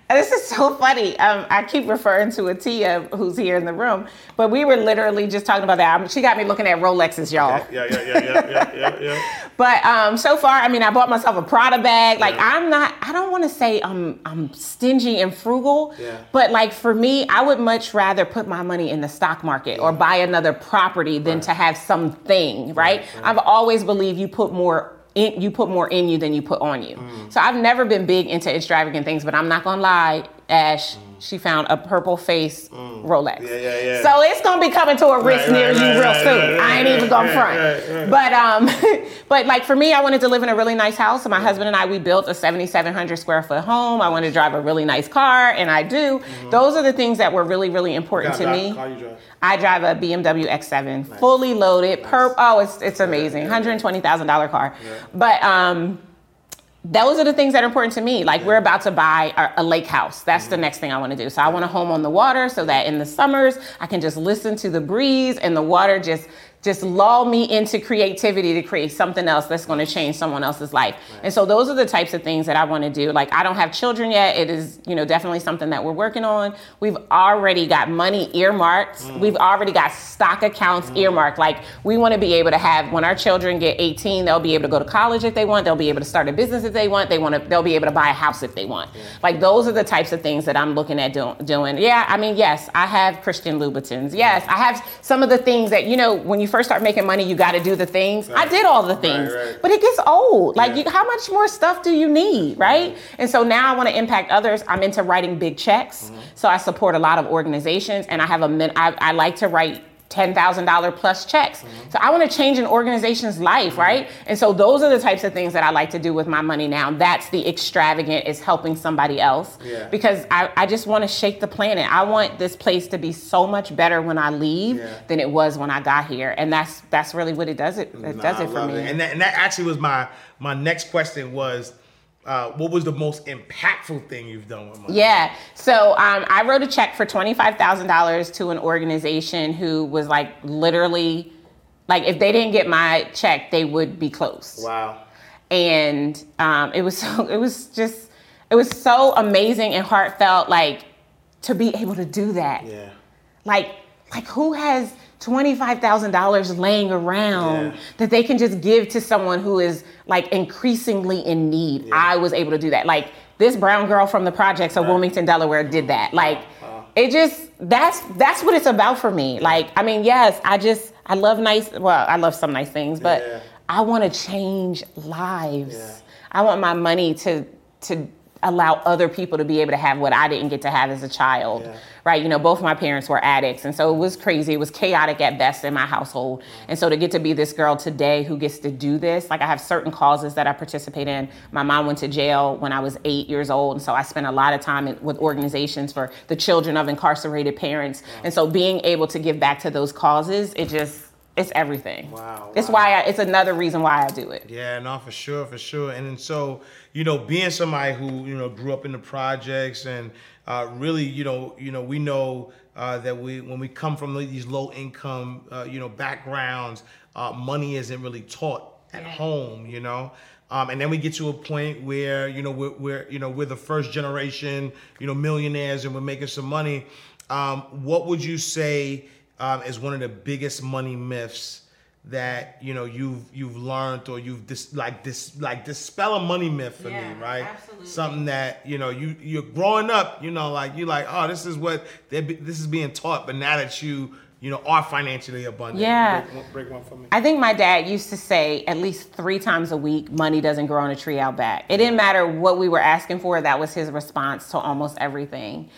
This is so funny. Um, I keep referring to Atia, who's here in the room, but we were literally just talking about that. She got me looking at Rolexes, y'all. Yeah, yeah, yeah, yeah, yeah, yeah, yeah. But um, so far, I mean, I bought myself a Prada bag. Like, yeah. I'm not. I don't want to say I'm I'm stingy and frugal. Yeah. But like for me, I would much rather put my money in the stock market yeah. or buy another property than right. to have something. Right? right. I've always believed you put more in, you put more in you than you put on you. Mm. So I've never been big into extravagant things, but I'm not gonna lie, Ash. Mm. She found a purple face mm. Rolex. Yeah, yeah, yeah. So it's gonna be coming to a wrist right, near right, you right, real soon. I ain't even gonna front. But um, but like for me, I wanted to live in a really nice house. So my husband and I, we built a 7,700 square foot home. I wanted to drive a really nice car, and I do. Mm-hmm. Those are the things that were really, really important to me. I drive a BMW X7, nice. fully loaded. Nice. Per oh, it's it's amazing, hundred twenty thousand dollar car. Yeah. But um, those are the things that are important to me. Like we're about to buy a, a lake house. That's mm-hmm. the next thing I want to do. So I want a home on the water, so that in the summers I can just listen to the breeze and the water just just lull me into creativity to create something else that's going to change someone else's life. Right. And so those are the types of things that I want to do. Like I don't have children yet. It is, you know, definitely something that we're working on. We've already got money earmarked. Mm. We've already got stock accounts mm. earmarked. Like we want to be able to have when our children get 18, they'll be able to go to college if they want. They'll be able to start a business if they want. They want to they'll be able to buy a house if they want. Yeah. Like those are the types of things that I'm looking at do- doing. Yeah, I mean, yes, I have Christian Louboutins. Yes, I have some of the things that you know when you first start making money you got to do the things. Right. I did all the things, right, right. but it gets old. Like, yeah. you, how much more stuff do you need, right? And so now I want to impact others. I'm into writing big checks, mm-hmm. so I support a lot of organizations, and I have a I, I like to write $10,000 plus checks. Mm-hmm. So I want to change an organization's life, mm-hmm. right? And so those are the types of things that I like to do with my money now. That's the extravagant is helping somebody else yeah. because I, I just want to shake the planet. I want this place to be so much better when I leave yeah. than it was when I got here. And that's that's really what it does it, it does it for me. It. And that, and that actually was my my next question was uh, what was the most impactful thing you've done with money? Yeah. So um, I wrote a check for $25,000 to an organization who was like literally, like, if they didn't get my check, they would be closed. Wow. And um, it was so, it was just, it was so amazing and heartfelt, like, to be able to do that. Yeah. Like, like who has $25,000 laying around yeah. that they can just give to someone who is like increasingly in need. Yeah. I was able to do that. Like this brown girl from the projects of right. Wilmington, Delaware did that. Like it just that's that's what it's about for me. Like I mean, yes, I just I love nice well, I love some nice things, but yeah. I want to change lives. I want my money to to allow other people to be able to have what I didn't get to have as a child. Right? You know, both my parents were addicts. And so it was crazy. It was chaotic at best in my household. And so to get to be this girl today who gets to do this, like I have certain causes that I participate in. My mom went to jail when I was eight years old. And so I spent a lot of time with organizations for the children of incarcerated parents. And so being able to give back to those causes, it just, it's everything. Wow. It's why I, it's another reason why I do it. Yeah, no, for sure, for sure. And, and so, you know, being somebody who, you know, grew up in the projects and uh, really, you know, you know, we know uh, that we when we come from these low income, uh, you know, backgrounds, uh, money isn't really taught at yeah. home, you know. Um, and then we get to a point where you know we're, we're, you know we're the first generation you know millionaires and we're making some money. Um, what would you say um, is one of the biggest money myths that you know you've you've learned or you've dis, like this like dispel a money myth for yeah, me right? absolutely. something that you know you you're growing up you know like you're like oh this is what this is being taught but now that you you know are financially abundant yeah. break one, break one for me. I think my dad used to say at least three times a week money doesn't grow on a tree out back. It didn't matter what we were asking for that was his response to almost everything.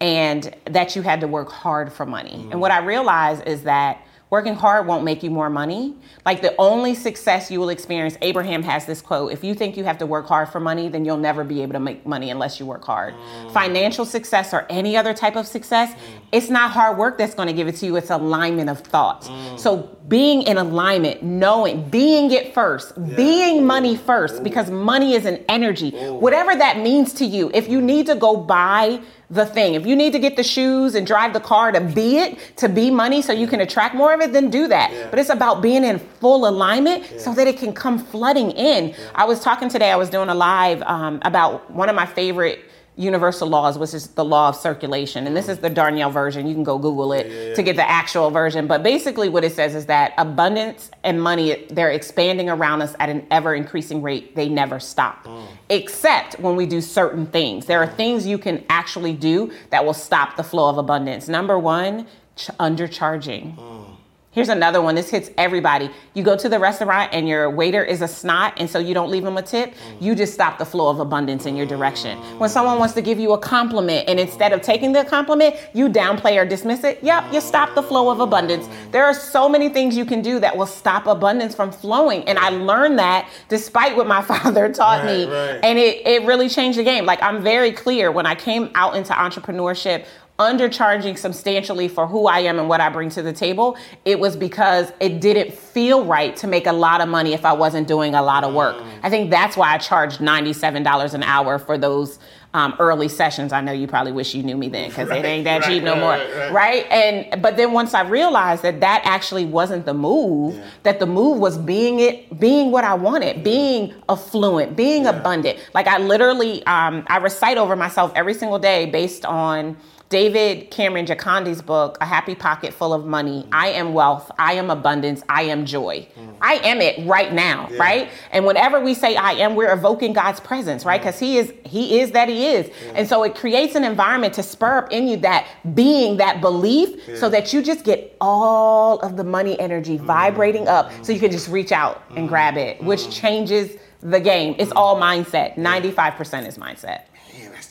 And that you had to work hard for money. Mm-hmm. and what i realized is that working hard won't make you more money. Like the only success you will experience, Abraham has this quote if you think you have to work hard for money, then you'll never be able to make money unless you work hard. Mm. Financial success or any other type of success, mm. it's not hard work that's going to give it to you, it's alignment of thoughts. Mm. So being in alignment, knowing, being it first, yeah. being money first, because money is an energy. Ooh. Whatever that means to you, if you need to go buy the thing. If you need to get the shoes and drive the car to be it, to be money so you can attract more of it, then do that. Yeah. But it's about being in full alignment yeah. so that it can come flooding in. I was talking today, I was doing a live um, about one of my favorite universal laws, which is the law of circulation. And this is the Darnyelle version. You can go Google it yeah, yeah. to get the actual version. But basically, what it says is that abundance and money, they're expanding around us at an ever increasing rate. They never stop, mm. except when we do certain things. There are things you can actually do that will stop the flow of abundance. Number one, ch- undercharging. Mm. Here's another one. This hits everybody. You go to the restaurant and your waiter is a snot, and so you don't leave him a tip. You just stop the flow of abundance in your direction. When someone wants to give you a compliment, and instead of taking the compliment, you downplay or dismiss it, yep, you stop the flow of abundance. There are so many things you can do that will stop abundance from flowing. And I learned that despite what my father taught right, me. Right. And it, it really changed the game. Like, I'm very clear when I came out into entrepreneurship undercharging substantially for who I am and what I bring to the table, it was because it didn't feel right to make a lot of money if I wasn't doing a lot of work. Mm. I think that's why I charged $97 an hour for those um, early sessions. I know you probably wish you knew me then because right, it ain't that right, cheap no right, more, right, And but then once I realized that that actually wasn't the move, yeah. that the move was being it, being what I wanted, being affluent, being yeah. abundant. Like I literally, um, I recite over myself every single day based on David Cameron Gikandi's book, A Happy Pocket Full of Money, I am wealth, I am abundance, I am joy. Mm. I am it right now, yeah. right? And whenever we say I am, we're evoking God's presence, right? Because He is He is that He is. Yeah. And so it creates an environment to spur up in you that being, that belief, yeah. so that you just get all of the money energy mm. vibrating up so you can just reach out and grab it, which mm. changes the game. It's all mindset. 95% is mindset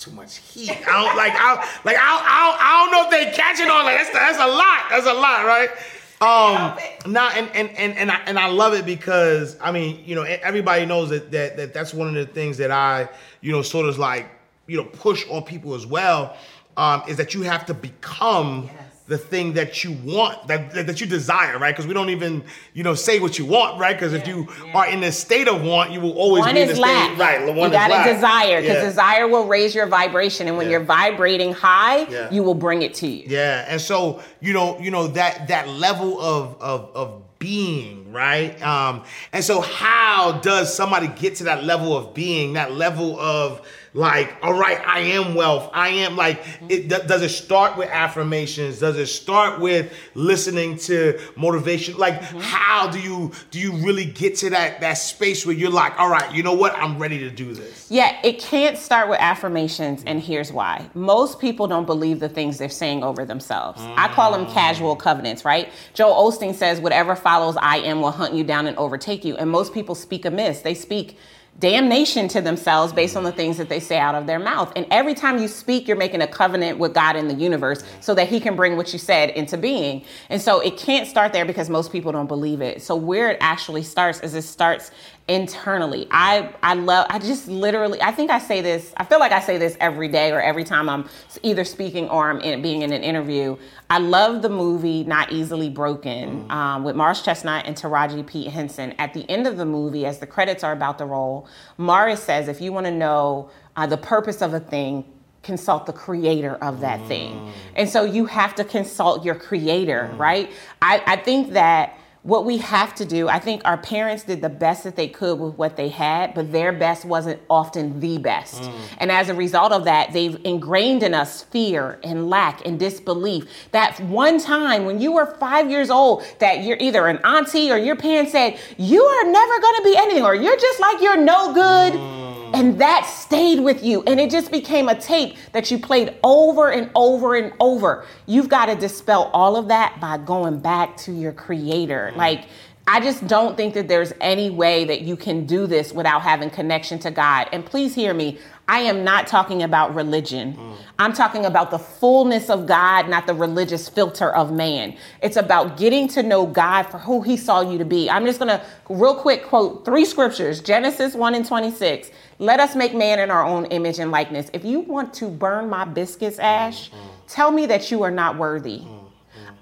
too much heat. I don't like I like I, I, I don't know if they catching on like that's that's a lot. That's a lot, right? Um, now and and and and I, and I love it because I mean, you know, everybody knows that that that that's one of the things that I, you know, sort of like, you know, push on people as well. Um, is that you have to become yes the thing that you want, that, that you desire, right? Because we don't even, you know, say what you want, right? Because yeah, if you yeah. are in a state of want, you will always one be in a lack. state, right? One you gotta desire, because yeah. desire will raise your vibration, and when you're vibrating high, you will bring it to you. Yeah, and so you know, you know that that level of of of being, right? Um, and so how does somebody get to that level of being, that level of like, all right, I am wealth. I am like, it does it start with affirmations? Does it start with listening to motivation? Like, mm-hmm. how do you do you really get to that that space where you're like, all right, you know what, I'm ready to do this? Yeah, it can't start with affirmations, and here's why. Most people don't believe the things they're saying over themselves. Mm. I call them casual covenants, right? Joel Osteen says, whatever follows I am will hunt you down and overtake you. And most people speak amiss. They speak damnation to themselves based on mm-hmm. the things that they say out of their mouth. And every time you speak, you're making a covenant with God in the universe so that He can bring what you said into being. And so it can't start there because most people don't believe it. So where it actually starts is it starts internally. I I love I just literally I think I say this I feel like I say this every day or every time I'm either speaking or I'm in, being in an interview. I love the movie Not Easily Broken mm. um, with Morris Chestnut and Taraji P Henson. At the end of the movie, as the credits are about to roll, Morris says, "If you want to know uh, the purpose of a thing." consult the creator of that mm. thing. And so you have to consult your creator, mm. right? I, I think that what we have to do, I think our parents did the best that they could with what they had, but their best wasn't often the best. Mm. And as a result of that, they've ingrained in us fear and lack and disbelief. That one time when you were five years old, that you're either an auntie or your parents said, You are never gonna be anything, or you're just like you're no good. Mm and mm. that stayed with you. And it just became a tape that you played over and over and over. You've got to dispel all of that by going back to your creator. Mm. Like, I just don't think that there's any way that you can do this without having connection to God. And please hear me. I am not talking about religion. I'm talking about the fullness of God, not the religious filter of man. It's about getting to know God for who he saw you to be. I'm just going to real quick quote three scriptures Genesis 1 and 26. Let us make man in our own image and likeness. If you want to burn my biscuits, Ash, tell me that you are not worthy.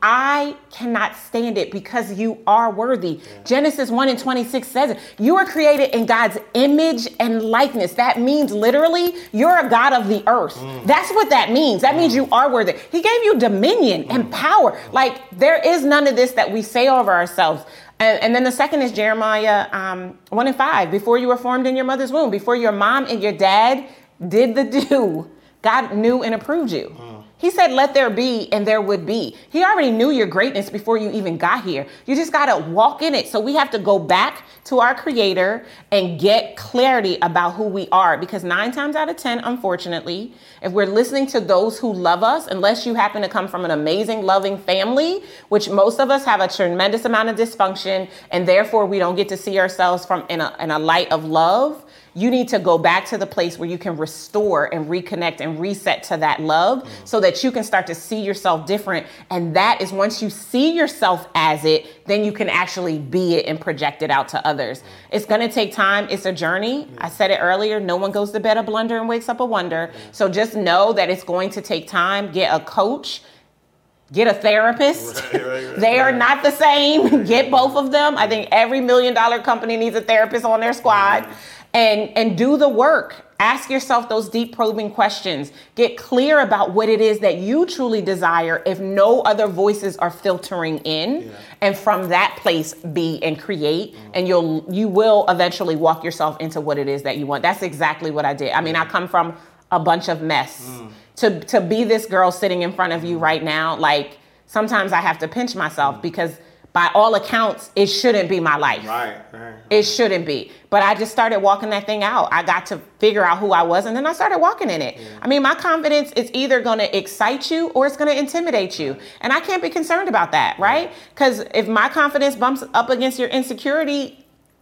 I cannot stand it because you are worthy. Genesis 1 and 26 says it. You are created in God's image and likeness. That means literally you're a God of the earth. Mm. That's what that means. That means mm. you are worthy. He gave you dominion and mm. power. Like there is none of this that we say over ourselves. And, and then the second is Jeremiah um, 1 and 5. Before you were formed in your mother's womb, before your mom and your dad did the do, God knew and approved you. He said, let there be, and there would be. He already knew your greatness before you even got here. You just got to walk in it. So we have to go back to our creator and get clarity about who we are. Because nine times out of 10, unfortunately, if we're listening to those who love us, unless you happen to come from an amazing, loving family, which most of us have a tremendous amount of dysfunction, and therefore we don't get to see ourselves from in a, in a light of love you need to go back to the place where you can restore and reconnect and reset to that love so that you can start to see yourself different. And that is once you see yourself as it, then you can actually be it and project it out to others. It's to take time. It's a journey. I said it earlier. No one goes to bed a blunder and wakes up a wonder. So just know that it's going to take time. Get a coach get a therapist. Right, right, right, they are not the same. get both of them. I think every million dollar company needs a therapist on their squad. And and do the work. Ask yourself those deep probing questions. Get clear about what it is that you truly desire if no other voices are filtering in. And from that place be and create mm-hmm. and you'll you will eventually walk yourself into what it is that you want. That's exactly what I did. I mean, I come from a bunch of mess. Mm. To to be this girl sitting in front of you mm. right now, like sometimes I have to pinch myself mm. because by all accounts, it shouldn't be my life. Right, right. It shouldn't be. But I just started walking that thing out. I got to figure out who I was and then I started walking in it. I mean, my confidence is either going to excite you or it's going to intimidate you. And I can't be concerned about that, right? Because if my confidence bumps up against your insecurity,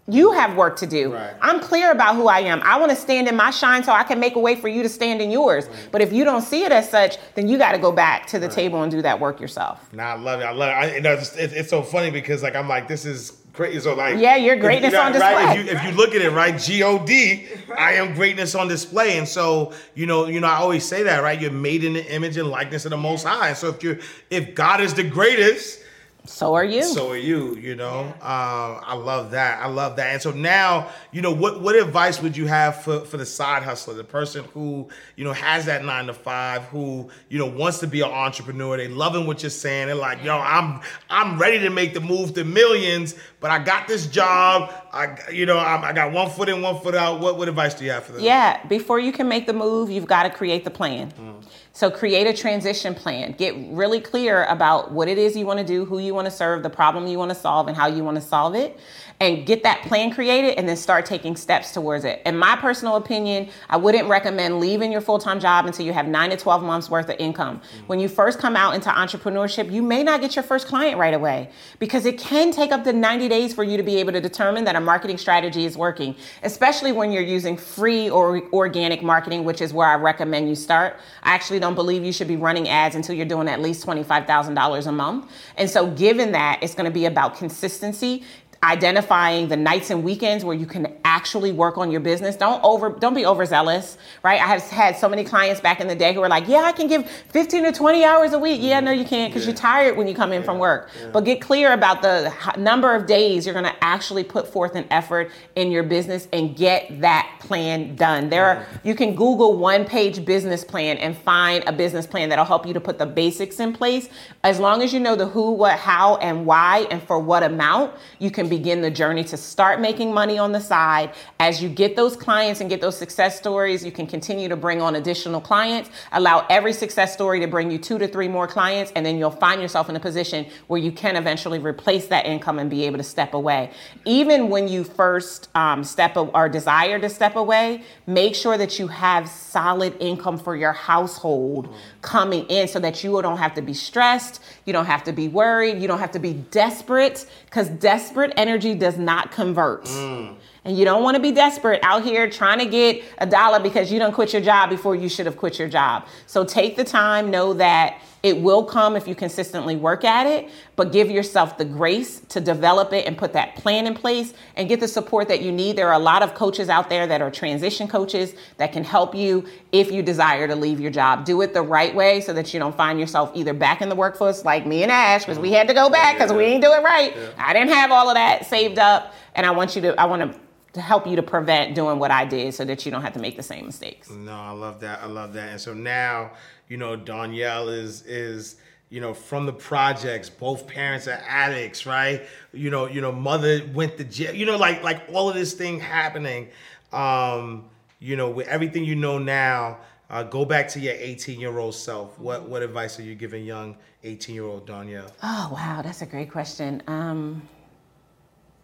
you have work to do. Right. I'm clear about who I am. I want to stand in my shine so I can make a way for you to stand in yours. But if you don't see it as such, then you got to go back to the table and do that work yourself. Nah, I love it. I love it. I, you know, it's, it's, it's so funny because like I'm like this is crazy. So like Yeah, your if- greatness yeah, on Right? display. If you if you look at it right, G O D, I am greatness on display. And so you know, you know, I always say that right. You're made in the image and likeness of the Most High. So if you're if God is the greatest. So are you. So are you, you know. Um, I love that. I love that. And so now, you know, what what advice would you have for, for the side hustler, the person who, you know, has that nine to five, who, you know, wants to be an entrepreneur. They loving what you're saying. They're like, yo, I'm I'm ready to make the move to millions, but I got this job. I you know, I, I got one foot in, one foot out. What what advice do you have for them? Yeah, before you can make the move, you've got to create the plan. Mm-hmm. So create a transition plan. Get really clear about what it is you want to do, who you want to serve, the problem you want to solve, and how you want to solve it. And get that plan created and then start taking steps towards it. In my personal opinion, I wouldn't recommend leaving your full time job until you have nine to 12 months worth of income. Mm. When you first come out into entrepreneurship, you may not get your first client right away because it can take up to 90 days for you to be able to determine that a marketing strategy is working, especially when you're using free or organic marketing, which is where I recommend you start. I actually don't believe you should be running ads until you're doing at least $25,000 a month. And so, given that, it's going to be about consistency identifying the nights and weekends where you can actually work on your business. Don't over don't be overzealous right? I have had so many clients back in the day who were like yeah i can give 15 to 20 hours a week. Yeah no you can't because you're tired when you come in from work. But get clear about the number of days you're going to actually put forth an effort in your business and get that plan done. There are you can google one page business plan and find a business plan that'll help you to put the basics in place. As long as you know the who what how and why and for what amount you can begin the journey to start making money on the side. As you get those clients and get those success stories, you can continue to bring on additional clients. Allow every success story to bring you two to three more clients, and then you'll find yourself in a position where you can eventually replace that income and be able to step away. Even when you first um, step or desire to step away, make sure that you have solid income for your household coming in so that you don't have to be stressed, you don't have to be worried, you don't have to be desperate because desperate energy does not convert. Mm. And you don't want to be desperate out here trying to get a dollar because you don't quit your job before you should have quit your job. So take the time, know that it will come if you consistently work at it, but give yourself the grace to develop it and put that plan in place and get the support that you need. There are a lot of coaches out there that are transition coaches that can help you if you desire to leave your job. Do it the right way so that you don't find yourself either back in the workforce like me and Ash, because we had to go mm-hmm. back because we didn't do it right. I didn't have all of that saved up, and I want you to, I want to to help you to prevent doing what I did so that you don't have to make the same mistakes. No, I love that. I love that. And so now, you know, Darnyelle is is you know from the projects. Both parents are addicts, right? You know, you know, mother went to jail. You know, like like all of this thing happening. Um, you know, with everything you know now. Uh, go back to your 18 year old self. What what advice are you giving young 18 year old Darnyelle Oh wow, that's a great question. Um,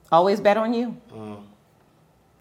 always bet on you.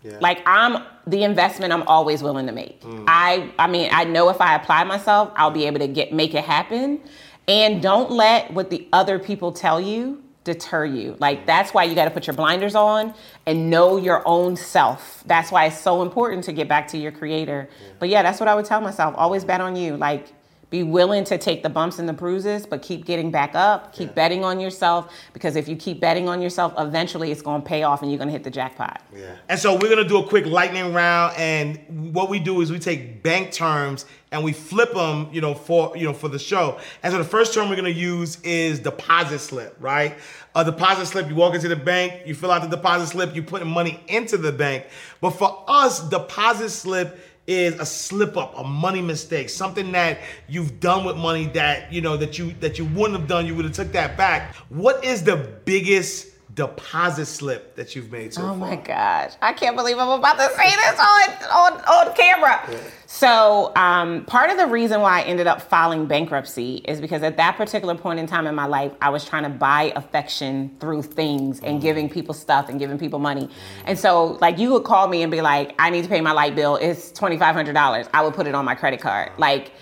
Yeah. Like I'm the investment I'm always willing to make. Mm. I I mean, I know if I apply myself, I'll be able to get make it happen. And don't let what the other people tell you deter you. Like mm. that's why you got to put your blinders on and know your own self. That's why it's so important to get back to your creator. But yeah, that's what I would tell myself. Always bet on you. Like be willing to take the bumps and the bruises, but keep getting back up. Keep betting on yourself because if you keep betting on yourself, eventually it's going to pay off and you're going to hit the jackpot. Yeah. And so we're gonna do a quick lightning round, and what we do is we take bank terms and we flip them, you know, for you know for the show. And so the first term we're gonna use is deposit slip, right? A deposit slip. You walk into the bank, you fill out the deposit slip, you put money into the bank. But for us, deposit slip is a slip up, a money mistake, something that you've done with money that you know that you that you wouldn't have done. You would have took that back. What is the biggest deposit slip that you've made so Oh far? my gosh. I can't believe I'm about to say this on, on, on camera. So, um, part of the reason why I ended up filing bankruptcy is because at that particular point in time in my life, I was trying to buy affection through things and giving people stuff and giving people money. And so, like, you would call me and be like, I need to pay my light bill. It's $2,500. I would put it on my credit card. Like,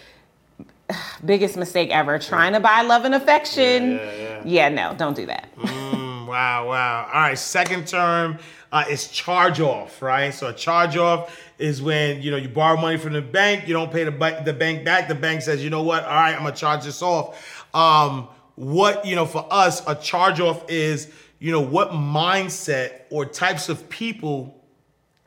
biggest mistake ever trying to buy love and affection. Yeah, no, don't do that. Wow, wow. All right, second term uh, is charge off, right? So a charge off is when you know you borrow money from the bank, you don't pay the, ba- the bank back. The bank says, you know what? All right, I'm gonna charge this off. Um, what you know for us, a charge off is you know what mindset or types of people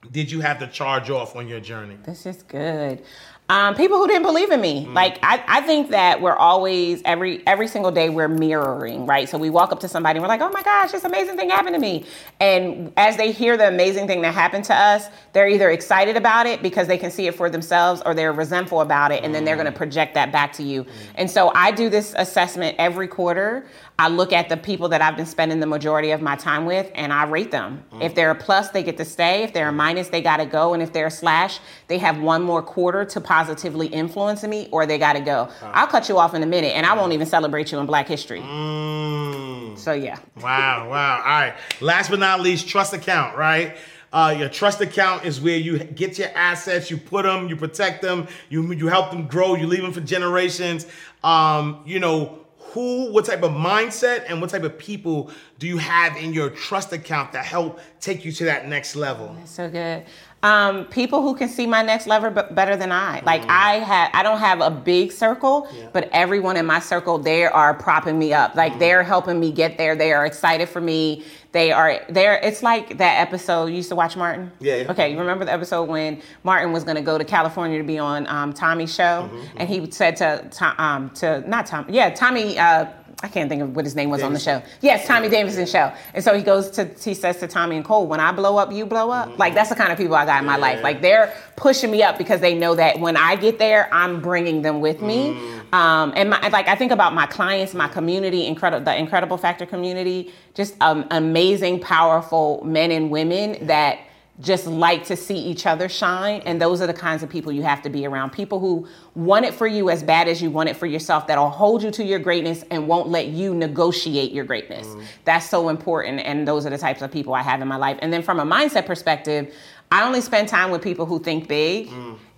did you have to charge off on your journey? This is good. Um, people who didn't believe in me. Mm. Like I, I think that we're always every every single day we're mirroring, right? So we walk up to somebody and we're like, oh my gosh, this amazing thing happened to me. And as they hear the amazing thing that happened to us, they're either excited about it because they can see it for themselves or they're resentful about it and then they're gonna mm. project that back to you. Mm. And so I do this assessment every quarter. I look at the people that I've been spending the majority of my time with and I rate them. If they're a plus, they get to stay. If they're a minus, they got to go. And if they're a slash, they have one more quarter to positively influence me or they got to go. I'll cut you off in a minute and I won't even celebrate you in Black History. Mm. So, yeah. Wow, wow. All right. Last but not least, trust account, right? Uh, your trust account is where you get your assets, you put them, you protect them, you you help them grow, you leave them for generations. Um, you know, who, what type of mindset and what type of people do you have in your trust account that help take you to that next level? That's So good. Um, people who can see my next level b- better than I. Like I have, I don't have a big circle, but everyone in my circle, they are propping me up. Like they're helping me get there. They are excited for me. They are there. It's like that episode you used to watch Martin. Yeah, yeah. Okay, you remember the episode when Martin was going to go to California to be on um, Tommy's show, and he said to Tom, um, to not Tom, yeah, Tommy. Uh, I can't think of what his name was on the show. Yes, Tommy Davidson show. And so he goes to, he says to Tommy and Cole, when I blow up, you blow up. Like that's the kind of people I got in my life. Like they're pushing me up because they know that when I get there, I'm bringing them with me. Um, and my, like I think about my clients, my community, incredible, the Incredible Factor community, just um, amazing, powerful men and women that just like to see each other shine. And those are the kinds of people you have to be around. People who want it for you as bad as you want it for yourself, that'll hold you to your greatness and won't let you negotiate your greatness. Mm. That's so important. And those are the types of people I have in my life. And then from a mindset perspective, I only spend time with people who think big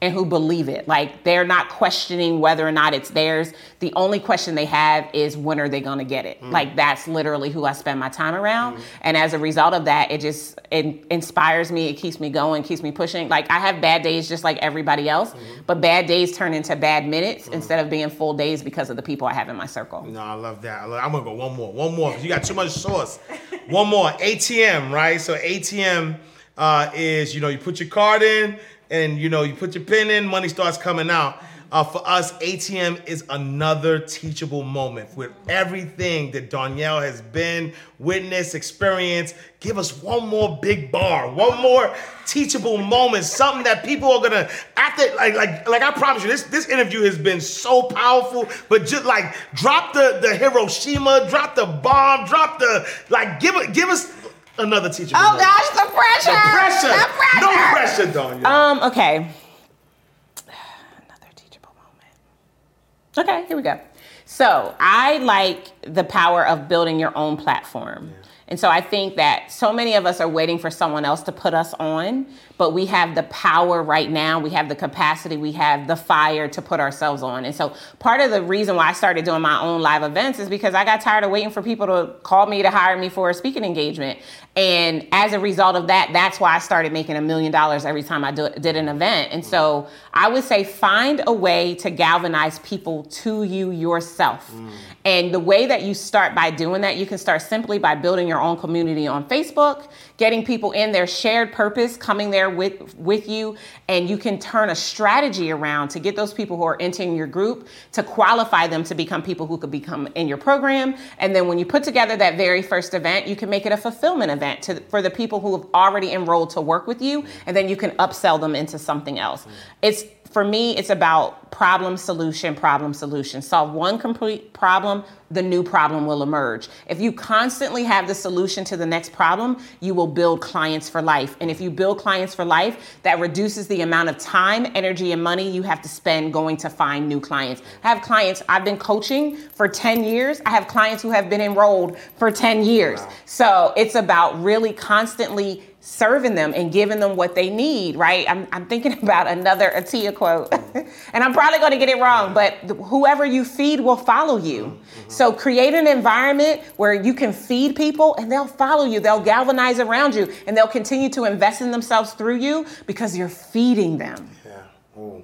and who believe it. Like they're not questioning whether or not it's theirs. The only question they have is when are they going to get it? Mm. Like that's literally who I spend my time around. Mm. And as a result of that, it just it inspires me. It keeps me going, keeps me pushing. Like I have bad days just like everybody else, mm-hmm. but bad days turn into bad minutes mm. instead of being full days because of the people I have in my circle. No, I love that. I love- I'm gonna go one more, one more. You got too much sauce. one more. ATM, right? So ATM uh, is you know you put your card in and you know you put your pin in, money starts coming out. Uh, for us, ATM is another teachable moment with everything that Darnyelle has been, witnessed, experienced. Give us one more big bar, one more teachable moment, something that people are gonna after like like like I promise you, this this interview has been so powerful. But just like drop the the Hiroshima, drop the bomb, drop the like give it give us another teachable. Oh moment. gosh, the pressure! the pressure, The pressure! no pressure, Darnyelle. Um, okay. Another teachable moment. Okay, here we go. So I like the power of building your own platform. And so I think that so many of us are waiting for someone else to put us on, but we have the power right now, we have the capacity, we have the fire to put ourselves on. And so part of the reason why I started doing my own live events is because I got tired of waiting for people to call me to hire me for a speaking engagement. And as a result of that, that's why I started making a million dollars every time I do, did an event. And so I would say find a way to galvanize people to you yourself. Mm. And the way that you start by doing that, you can start simply by building your own community on Facebook, getting people in their shared purpose, coming there with, with you, and you can turn a strategy around to get those people who are entering your group to qualify them to become people who could become in your program. And then when you put together that very first event, you can make it a fulfillment event to, for the people who have already enrolled to work with you, and then you can upsell them into something else. It's for me, it's about problem solution, problem solution. Solve one complete problem, the new problem will emerge. If you constantly have the solution to the next problem, you will build clients for life. And if you build clients for life, that reduces the amount of time, energy, and money you have to spend going to find new clients. I have clients, I've been coaching for 10 years. I have clients who have been enrolled for 10 years. So it's about really constantly serving them and giving them what they need, right? I'm, I'm thinking about another Atia quote, and I'm probably going to get it wrong, but th- whoever you feed will follow you. Mm-hmm. So create an environment where you can feed people and they'll follow you, they'll galvanize around you, and they'll continue to invest in themselves through you because you're feeding them. Yeah. Ooh.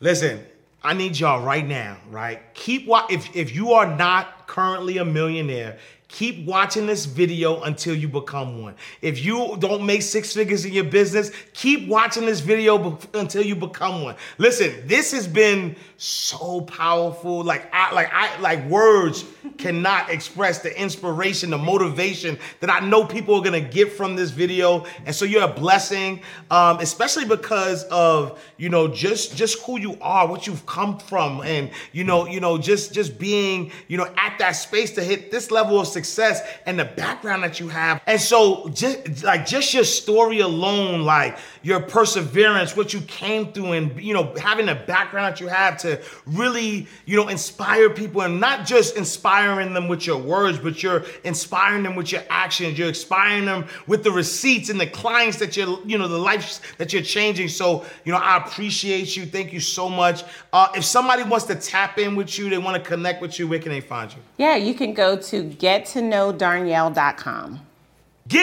Listen, I need y'all right now, right? Keep wa- if if you are not currently a millionaire, keep watching this video until you become one. If you don't make six figures in your business, keep watching this video be- until you become one. Listen, this has been so powerful. Like I like I like words cannot express the inspiration, the motivation that I know people are gonna get from this video. And so you're a blessing, um, especially because of you know just just who you are, what you've come from, and you know you know just just being you know at that space to hit this level of success and the background that you have. And so just like just your story alone, like your perseverance, what you came through, and you know having the background that you have to really you know inspire people and not just inspiring them with your words, but you're inspiring them with your actions. You're inspiring them with the receipts and the clients that you're you know the lives that you're changing. So you know I appreciate you. Thank you so much. Uh, if somebody wants to tap in with you, they want to connect with you, where can they find you? Yeah, you can go to Get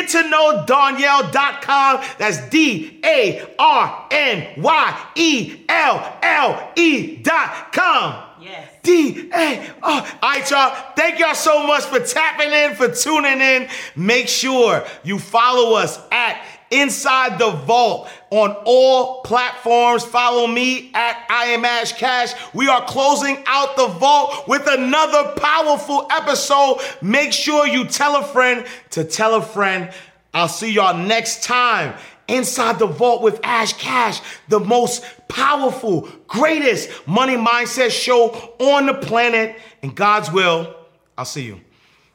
to know Darnyelle.com. That's D A R N Y E L L E.com. Yes. D A R. All right, y'all. Thank y'all so much for tapping in, for tuning in. Make sure you follow us at Inside the Vault on all platforms. Follow me at I am Ash Cash. We are closing out the vault with another powerful episode. Make sure you tell a friend to tell a friend. I'll see y'all next time. Inside the Vault with Ash Cash, the most powerful, greatest money mindset show on the planet. In God's will, I'll see you.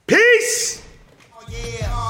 Peace. Oh yeah,